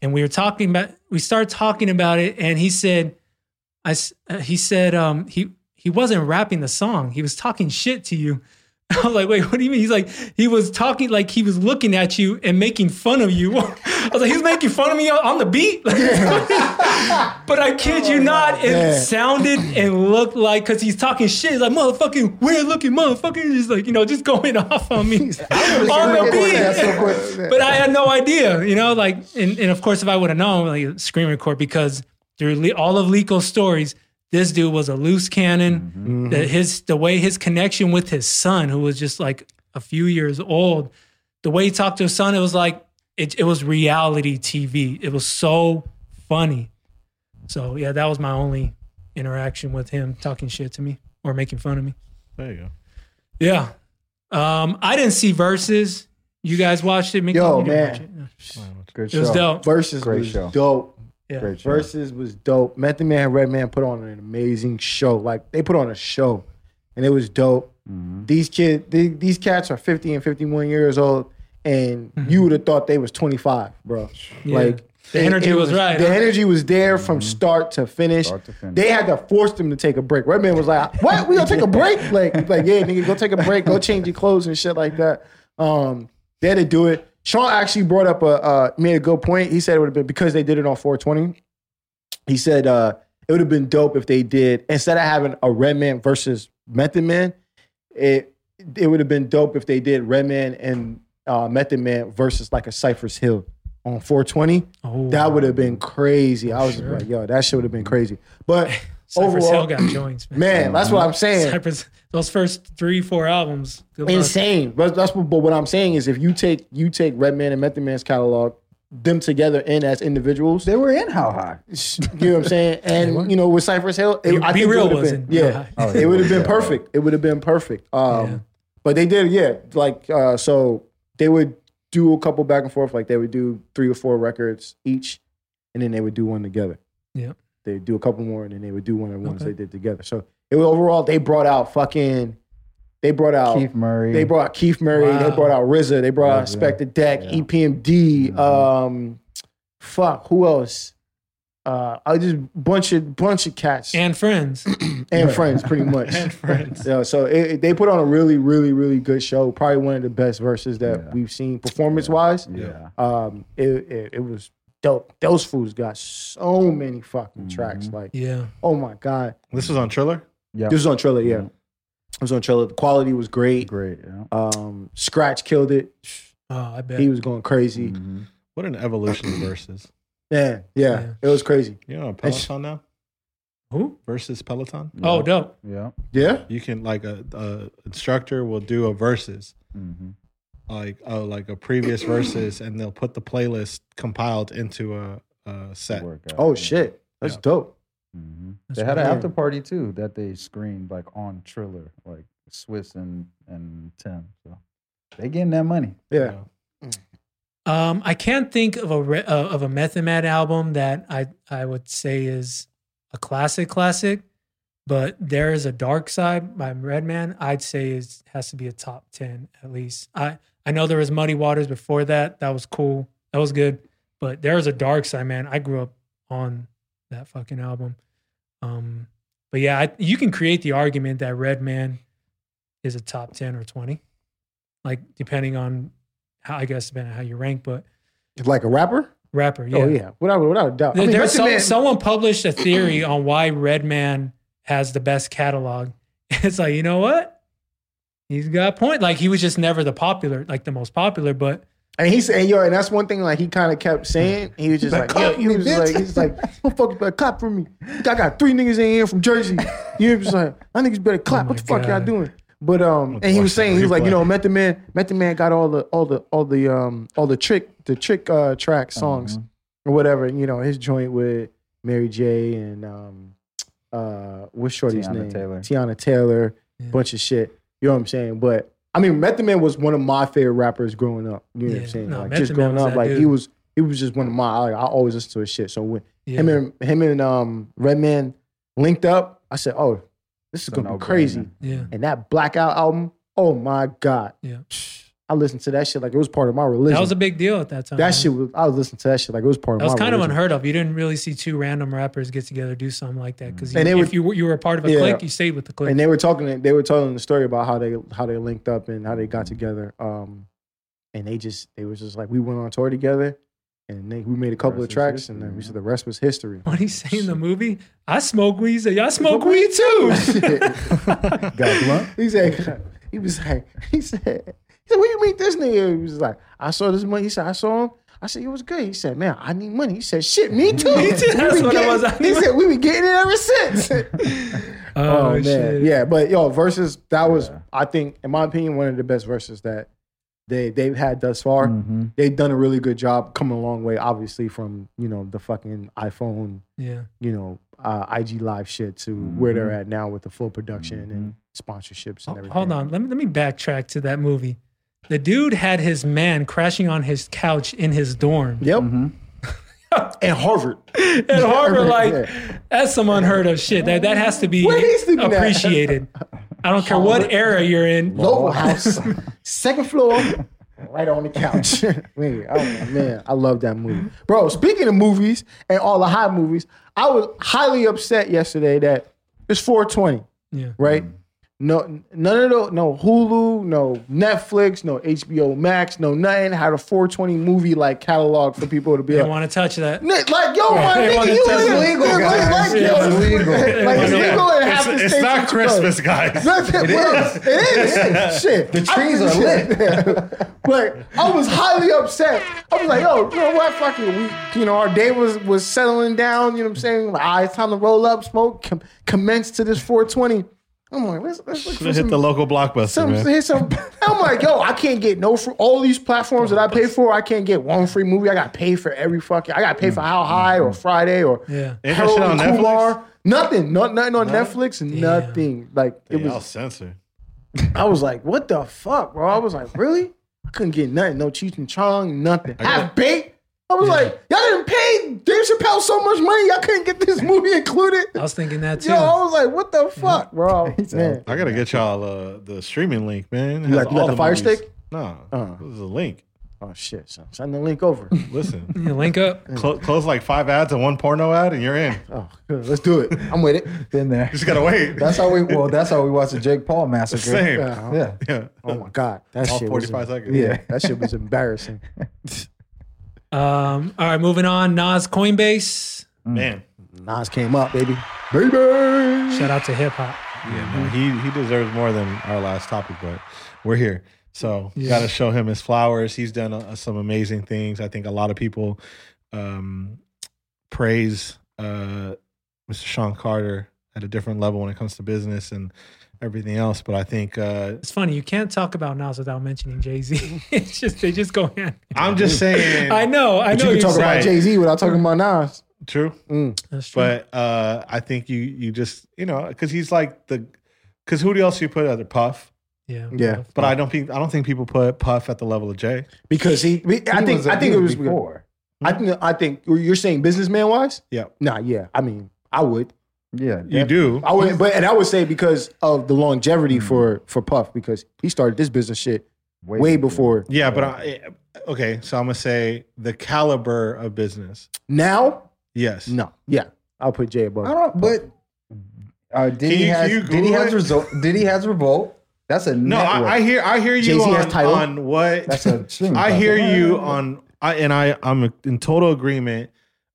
and we were talking about we started talking about it and he said i uh, he said um he he wasn't rapping the song. He was talking shit to you. I was like wait what do you mean? He's like he was talking like he was looking at you and making fun of you. I was like he was making fun of me on the beat? But i kid you not it Yeah. sounded and looked like because he's talking shit. He's like motherfucking weird looking motherfucker. Just like you know just going off on me. On the beat. but I had no idea, you know, like, and, and of course, if I would have known, like, screen record, because through le- all of Lico's stories, this dude was a loose cannon. That his the way his connection with his son, who was just like a few years old, the way he talked to his son, it was like it, it was reality TV. It was so funny. So yeah, that was my only interaction with him talking shit to me or making fun of me. There you go. Yeah. Um, I didn't see Verzuz. You guys watched it? Mickey? Yo, You man. watch it? No. Good It was show. dope. Verzuz Great was show. dope. Yeah. Great show. Verzuz was dope. Method Man and Redman put on an amazing show. Like they put on a show, and it was dope. Mm-hmm. These kids, they, these cats are fifty and fifty-one years old, and you would have thought they was twenty-five, bro. Mm-hmm. Yeah. Like The it- energy it was right, The huh? energy was there from start to finish. Start to finish. They had to force them to take a break. Redman was like, "What? We gonna take a break? Like, like yeah, nigga, go take a break. Go change your clothes and shit like that." Um, they had to do it. Sean actually brought up a uh, made a good point. He said it would have been because they did it on 420. He said uh, it would have been dope if they did instead of having a Redman versus Method Man. It it would have been dope if they did Redman and uh, Method Man versus like a Cypress Hill on 420. Oh. That would have been crazy. I was Sure. like, yo, that shit would have been crazy. But Cypress overall, Hill got joints, man. man, that's what I'm saying. Cypress, those first three, four albums. insane. But that's what, but what I'm saying is if you take you take Redman and Method Man's catalog, them together in as individuals, They were in How High. you know what I'm saying? And you know, with Cypress Hill, it, Be- I think it Real would have was been, yeah, Oh, it would have been perfect. It would have been perfect. Um, Yeah. but they did, yeah, like uh, so they would do a couple back and forth, like they would do three or four records each, and then they would do one together. Yeah. they would do a couple more, and then they would do one of the ones Okay. they did together. So it was, overall, they brought out fucking, they brought out Keith Murray. they brought Keith Murray. They brought out RZA. They brought out RZA. Inspectah Deck, Yeah. EPMD. Mhm. Um, fuck, who else? Uh, I just bunch of bunch of cats and, friends and friends. friends, pretty much. and friends. Yeah, so it, it- they put on a really, really, really good show. Probably one of the best Verzuz that Yeah. we've seen performance wise. yeah. Um, it, it it was dope. Those fools got so many fucking tracks. Mhm. Like, Yeah. oh my god, This was on Triller. Yeah. this was on Triller. Yeah, Yeah. it was on Triller. The quality was great. Great. Yeah. Um, Scratch killed it. Oh, I bet. He was going crazy. Mhm. What an evolution of Verzuz. Man, yeah, Yeah. it was crazy. You know, Peloton now Who? Verzuz Peloton. Oh, Yeah. dope. Yeah. Yeah, You can like a, a instructor will do a Verzuz Mhm. like oh like a previous Verzuz and they'll put the playlist compiled into a, a set. Workout. Oh shit, that's Yeah. dope. Mhm. They had an right. after party too that they screened like on Triller, like Swizz and and Tim. So they getting that money. Yeah, Um, I can't think of a re- uh, of a Method Man album that I I would say is a classic classic, but Dare Iz a Darkside by Redman. I'd say is has to be a top ten at least. I I know there was Muddy Waters before that. That was cool. That was good. But Dare Iz a Darkside, man. I grew up on that fucking album. Um, but yeah, I, you can create the argument that Redman is a top ten or twenty, like depending on how I guess depending on how you rank. But Like a rapper? rapper, yeah. Oh yeah, without without a doubt. I mean, there's some, Man- someone published a theory on why Redman has the best catalog. It's like you know what, he's got a point. Like he was just never the popular, like the most popular. But And he said, yo, and that's one thing like he kind of kept saying. He was just like, yo, he was bitch. like, he's like, motherfucker better clap for me. I got three niggas in here from Jersey. You know, just like, I niggas better clap. Oh what the my fuck y'all doing? But um, and he was saying he was like, you replay. know, Method Man, Method Man got all the all the all the um all the trick the trick uh track songs or whatever. You know, his joint with Mary J and um uh what's Shorty's Teyana name? Taylor. Teyana Taylor, Yeah. bunch of shit. You know what I'm saying? But I mean, Method Man was one of my favorite rappers growing up. You know what I'm saying? No, like Method just growing was up, that like he was he was just one of my like I always listen to his shit. So when yeah, him and him and um Redman linked up, I said, Oh, this is It's a gonna be no-brainer. crazy. yeah, And that Blackout album, oh my God. Yeah. I listened to that shit like it was part of my religion. that was a big deal at that time. that man. shit was I was listening to that shit like it was part That of my That was my kind of unheard of. You didn't really see two random rappers get together do something like that because And they if would- you were, you were a part of a Yeah. clique, you stayed with the clique. and they were talking they were telling the story about how they how they linked up and how they got together um and they just they was just like we went on tour together and they, we made a couple of tracks history, and then we said the rest was history what he say in the movie? I smoke weed. He said, Y'all smoke weed too. Got blunt? he said he was like he said he said where you meet this nigga he was like I saw this money he said I saw him I said it was good he said man I need money he said shit me too Me too. We what getting- was. I he said we been getting it ever since oh, man, shit. yeah. But yo, Verzuz that was, Yeah. I think, in my opinion, one of the best Verzuz that they they've had thus far. Mhm. They've done a really good job, coming a long way, obviously from you know the fucking iPhone, yeah. you know, uh, IG live shit to where they're at now with the full production and sponsorships and everything. Hold on. Let me let me backtrack to that movie. The dude had his man crashing on his couch in his dorm. Yep. Mhm. And Harvard. At Harvard, like Yeah. that's some unheard of shit. That that has to be Where he sleeping at? appreciated. I don't care what era you're in. Local house, second floor, right on the couch. man, oh man, I love that movie, bro. Speaking of movies and all the high movies, I was highly upset yesterday that it's 420, Yeah. right? No, none of the no Hulu, no Netflix, no HBO Max, no nothing had a 420 movie like catalog for people to be They like, want to touch that. Nick, like yo, my They nigga, you touch is it. legal, It's guys. legal. It's legal. Like it's Yeah. legal in half It's, the it's states not and. Christmas, guys. Nothing. It is. It is. Shit. The trees are lit. but I was highly upset. I was like, yo, you know what? Fuck it. We, you know, our day was was settling down. You know what I'm saying? Like, ah, it's time to roll up, smoke, com- commence to this 420. I'm like, let's, let's look for hit some, the local blockbuster, some, man. hit some. I'm like, yo, I can't get no free. All these platforms that I pay for, I can't get one free movie. I got to pay for every fucking. I got to pay for How High or mm. Friday or Yeah. Ain't Harold shit on and Netflix? Nothing. Not, nothing on Netflix. Damn. Nothing. Like it Yeah, was. I'll censor. I was like, what the fuck, bro? I was like, really? I couldn't get nothing. No Cheech and Chong, nothing. I got- Half baked. I was like, y'all didn't pay Dave Chappelle so much money, y'all couldn't get this movie included. I was thinking that too. Yo, I was like, what the fuck, bro? He Man. I gotta get y'all uh, the streaming link, man. You got, you got all the Fire movies. Stick? No, Uh. this is a link. Oh shit, son. Send the link over. Listen, You link up. clo- close like five ads and one porno ad, and you're in. Oh, good. let's do it. I'm with it. Been there. You just gotta wait. That's how we. Well, that's how we watched the Jake Paul massacre. Same. Yeah. Yeah. Yeah. Oh my god, that All shit. was 45 seconds. Yeah, that shit was embarrassing. Um, all right, moving on. Nas Coinbase. Man. Nas came up, baby. Baby. Shout out to hip hop. Yeah, no, he he deserves more than our last topic, but we're here. So Yeah. got to show him his flowers. He's done uh, some amazing things. I think a lot of people um, praise uh, Mr. Sean Carter at a different level when it comes to business and everything else. But I think uh, It's funny you can't talk about Nas without mentioning Jay Z. it's just they just go hand. I'm just saying, I know, I know. you can talk saying- about Jay Z without talking about Nas. true. That's true. But uh, I think you you just you know because he's like the because who else you put other Puff. yeah, Yeah. But I don't think I don't think people put Puff at the level of Jay. Because he, I think, was- I think it was before. I think, I think you're saying businessman wise. Yeah, Nah, yeah. I mean, I would, Yeah, you do. I would, but and I would say because of the longevity for for Puff because he started this business shit way before. Yeah, but I, okay, so I'm gonna say the caliber of business. Now, Yes. no, yeah, I'll put Jay above. I don't. But uh, did Can he you- can has you did he Google has it? result? Did he has revolt? That's a No. I, I hear I hear you Jay-Z has on, on what That's a streaming I hear you on I and I I'm in total agreement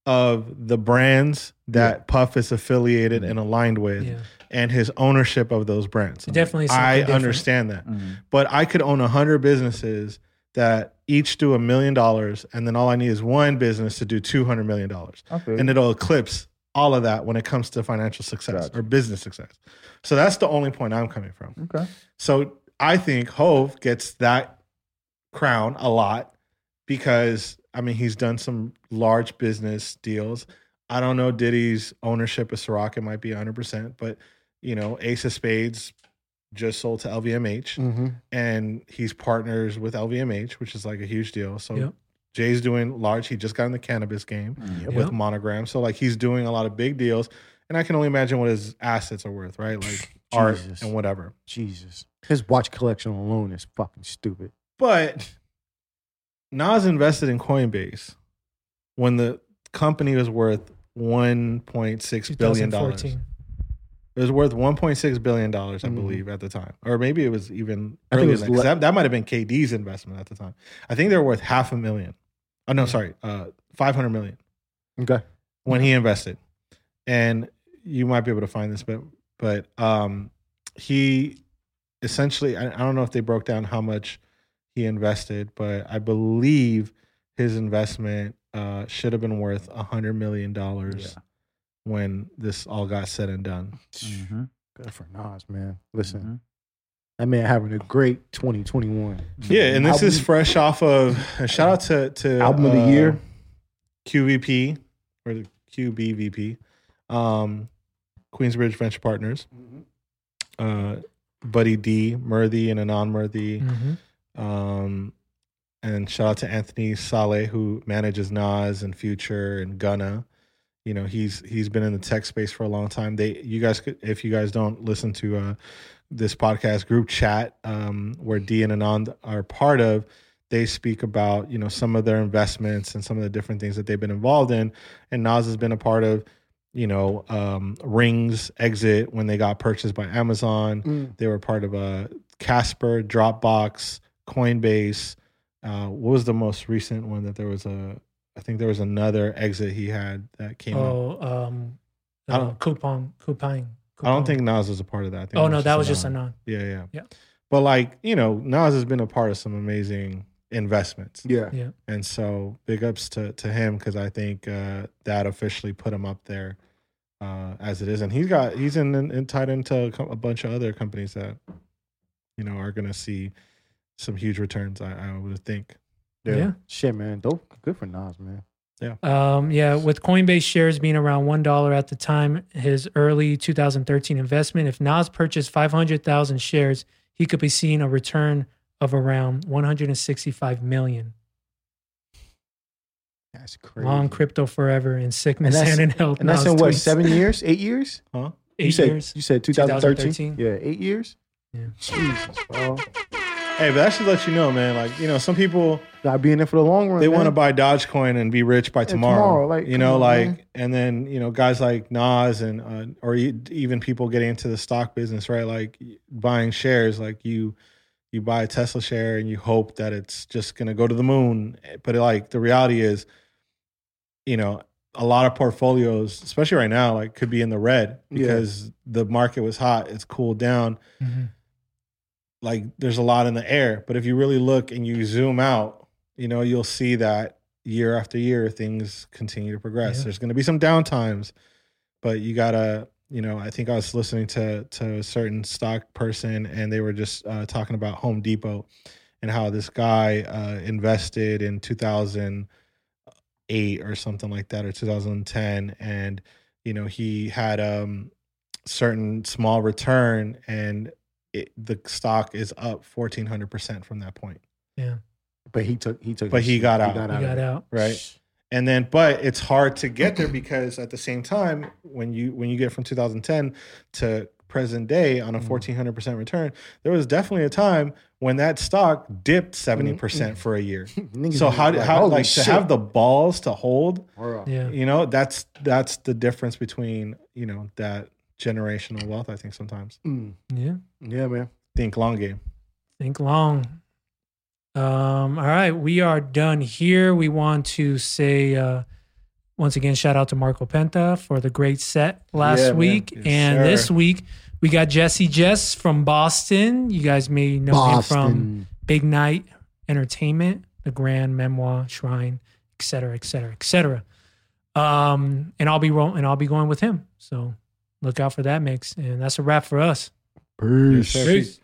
of the brands that Puff is affiliated and aligned with Yeah. and his ownership of those brands. Definitely something I different. understand that. Mhm. But I could own a hundred businesses that each do a million dollars, and then all I need is one business to do two hundred million dollars, Okay. and it'll eclipse all of that when it comes to financial success Gotcha. or business success. So that's the only point I'm coming from. okay. So I think Hove gets that crown a lot because I mean he's done some large business deals. I don't know Diddy's ownership of Ciroc. It might be 100%, but you know, Ace of Spades just sold to LVMH Mm-hmm. and he's partners with LVMH, which is like a huge deal. So Yep. Jay's doing large. He just got in the cannabis game with Yep. Monogram. So like he's doing a lot of big deals. And I can only imagine what his assets are worth, right? Like art and whatever. Jesus, his watch collection alone is fucking stupid. But Nas invested in Coinbase when the company was worth one point six billion dollars. It was worth one point six billion dollars, I Mhm. believe, at the time, or maybe it was even I think it was than that. 'cause le- that, that might have been KD's investment at the time. I think they were worth half a million. Oh no, sorry, uh, five hundred million Okay, when he invested. And you might be able to find this, but but um, he essentially I, I don't know if they broke down how much he invested, but I believe his investment uh, should have been worth a hundred million dollars Yeah. when this all got said and done. Mhm. good for Nas, man. Listen, Mhm. that man having a great 2021. Yeah, and this is fresh off of a shout out to to Album of the uh, year. QVP or the QBVP, um, Queensbridge Venture Partners, uh, Buddy D, Murthy, and Anand Murthy. Mhm. Um, and shout out to Anthony Saleh who manages Nas and Future and Gunna. You know, he's he's been in the tech space for a long time. They you guys could if you guys don't listen to uh this podcast group chat um where D and Anand are part of, they speak about, you know, some of their investments and some of the different things that they've been involved in. And Nas has been a part of, you know, um Rings exit when they got purchased by Amazon. Mm. They were part of a Casper, Dropbox, Coinbase. Uh, what was the most recent one that there was a? I think there was another exit he had that came out. Oh, um, I uh, don't- Coupang, Coupang. I don't think Nas was a part of that. I think Oh it no, that was just a Anon. non. Yeah, yeah, Yeah. But like you know, Nas has been a part of some amazing investments, Yeah, Yeah, and so big ups to to him because I think uh, that officially put him up there uh, as it is, and he's got he's in, in tied into a a bunch of other companies that you know are going to see some huge returns. I, I would think. yeah. Shit, man. Dope. Good for Nas, man. Yeah. Um, yeah, with Coinbase shares being around one dollar at the time, his early 2013 investment. If Nas purchased 500,000 shares, he could be seeing a return of around 165 million. That's crazy. Long crypto forever in sickness And and, in health. and that's Nas in what tweets. seven years, eight years? Huh? Eight you said, years. You said 2013? 2013. Yeah, eight years. Yeah. Jesus, bro. Hey, but that should let you know, man. Like you know, some people Gotta be in there for the long run. they want to buy Dogecoin and be rich by tomorrow. tomorrow, like, you come know, on, like man. and then you know guys like Nas and uh, or e- even people getting into the stock business, right? Like buying shares, like you you buy a Tesla share and you hope that it's just gonna go to the moon. But like the reality is, you know, a lot of portfolios, especially right now, like could be in the red Yeah. because the market was hot. It's cooled down Mhm. Like there's a lot in the air. But if you really look and you zoom out, you know, you'll see that year after year things continue to progress. Yeah. There's going to be some downtimes, but you gotta, you know, I think I was listening to to a certain stock person and they were just uh, talking about Home Depot and how this guy uh, invested in 2008 or something like that or 2010 and you know he had um certain small return and it, the stock is up 1400% from that point Yeah. But he took he took But he got out. He of got out. right and then but it's hard to get there because at the same time when you when you get from 2010 to present day on a Mm. 1400% return, there was definitely a time when that stock dipped 70% for a year. So how like, how like shit. to have the balls to hold, Yeah. you know, that's that's the difference between, you know, that generational wealth I think sometimes. Mm. Yeah. Yeah, man. Think long game. Think long. Um, all right, we are done here. We want to say uh, once again, shout out to Marco Penta for the great set last Yeah, week. Yes, and sir. this week we got Jesse Jess from Boston. You guys may know him from Big Night Entertainment, the Grand Memoire Shrine, et cetera, et cetera, et cetera. Um, and I'll be roll- and I'll be going with him. So look out for that mix. And that's a wrap for us. Peace. Yes, sir. Peace.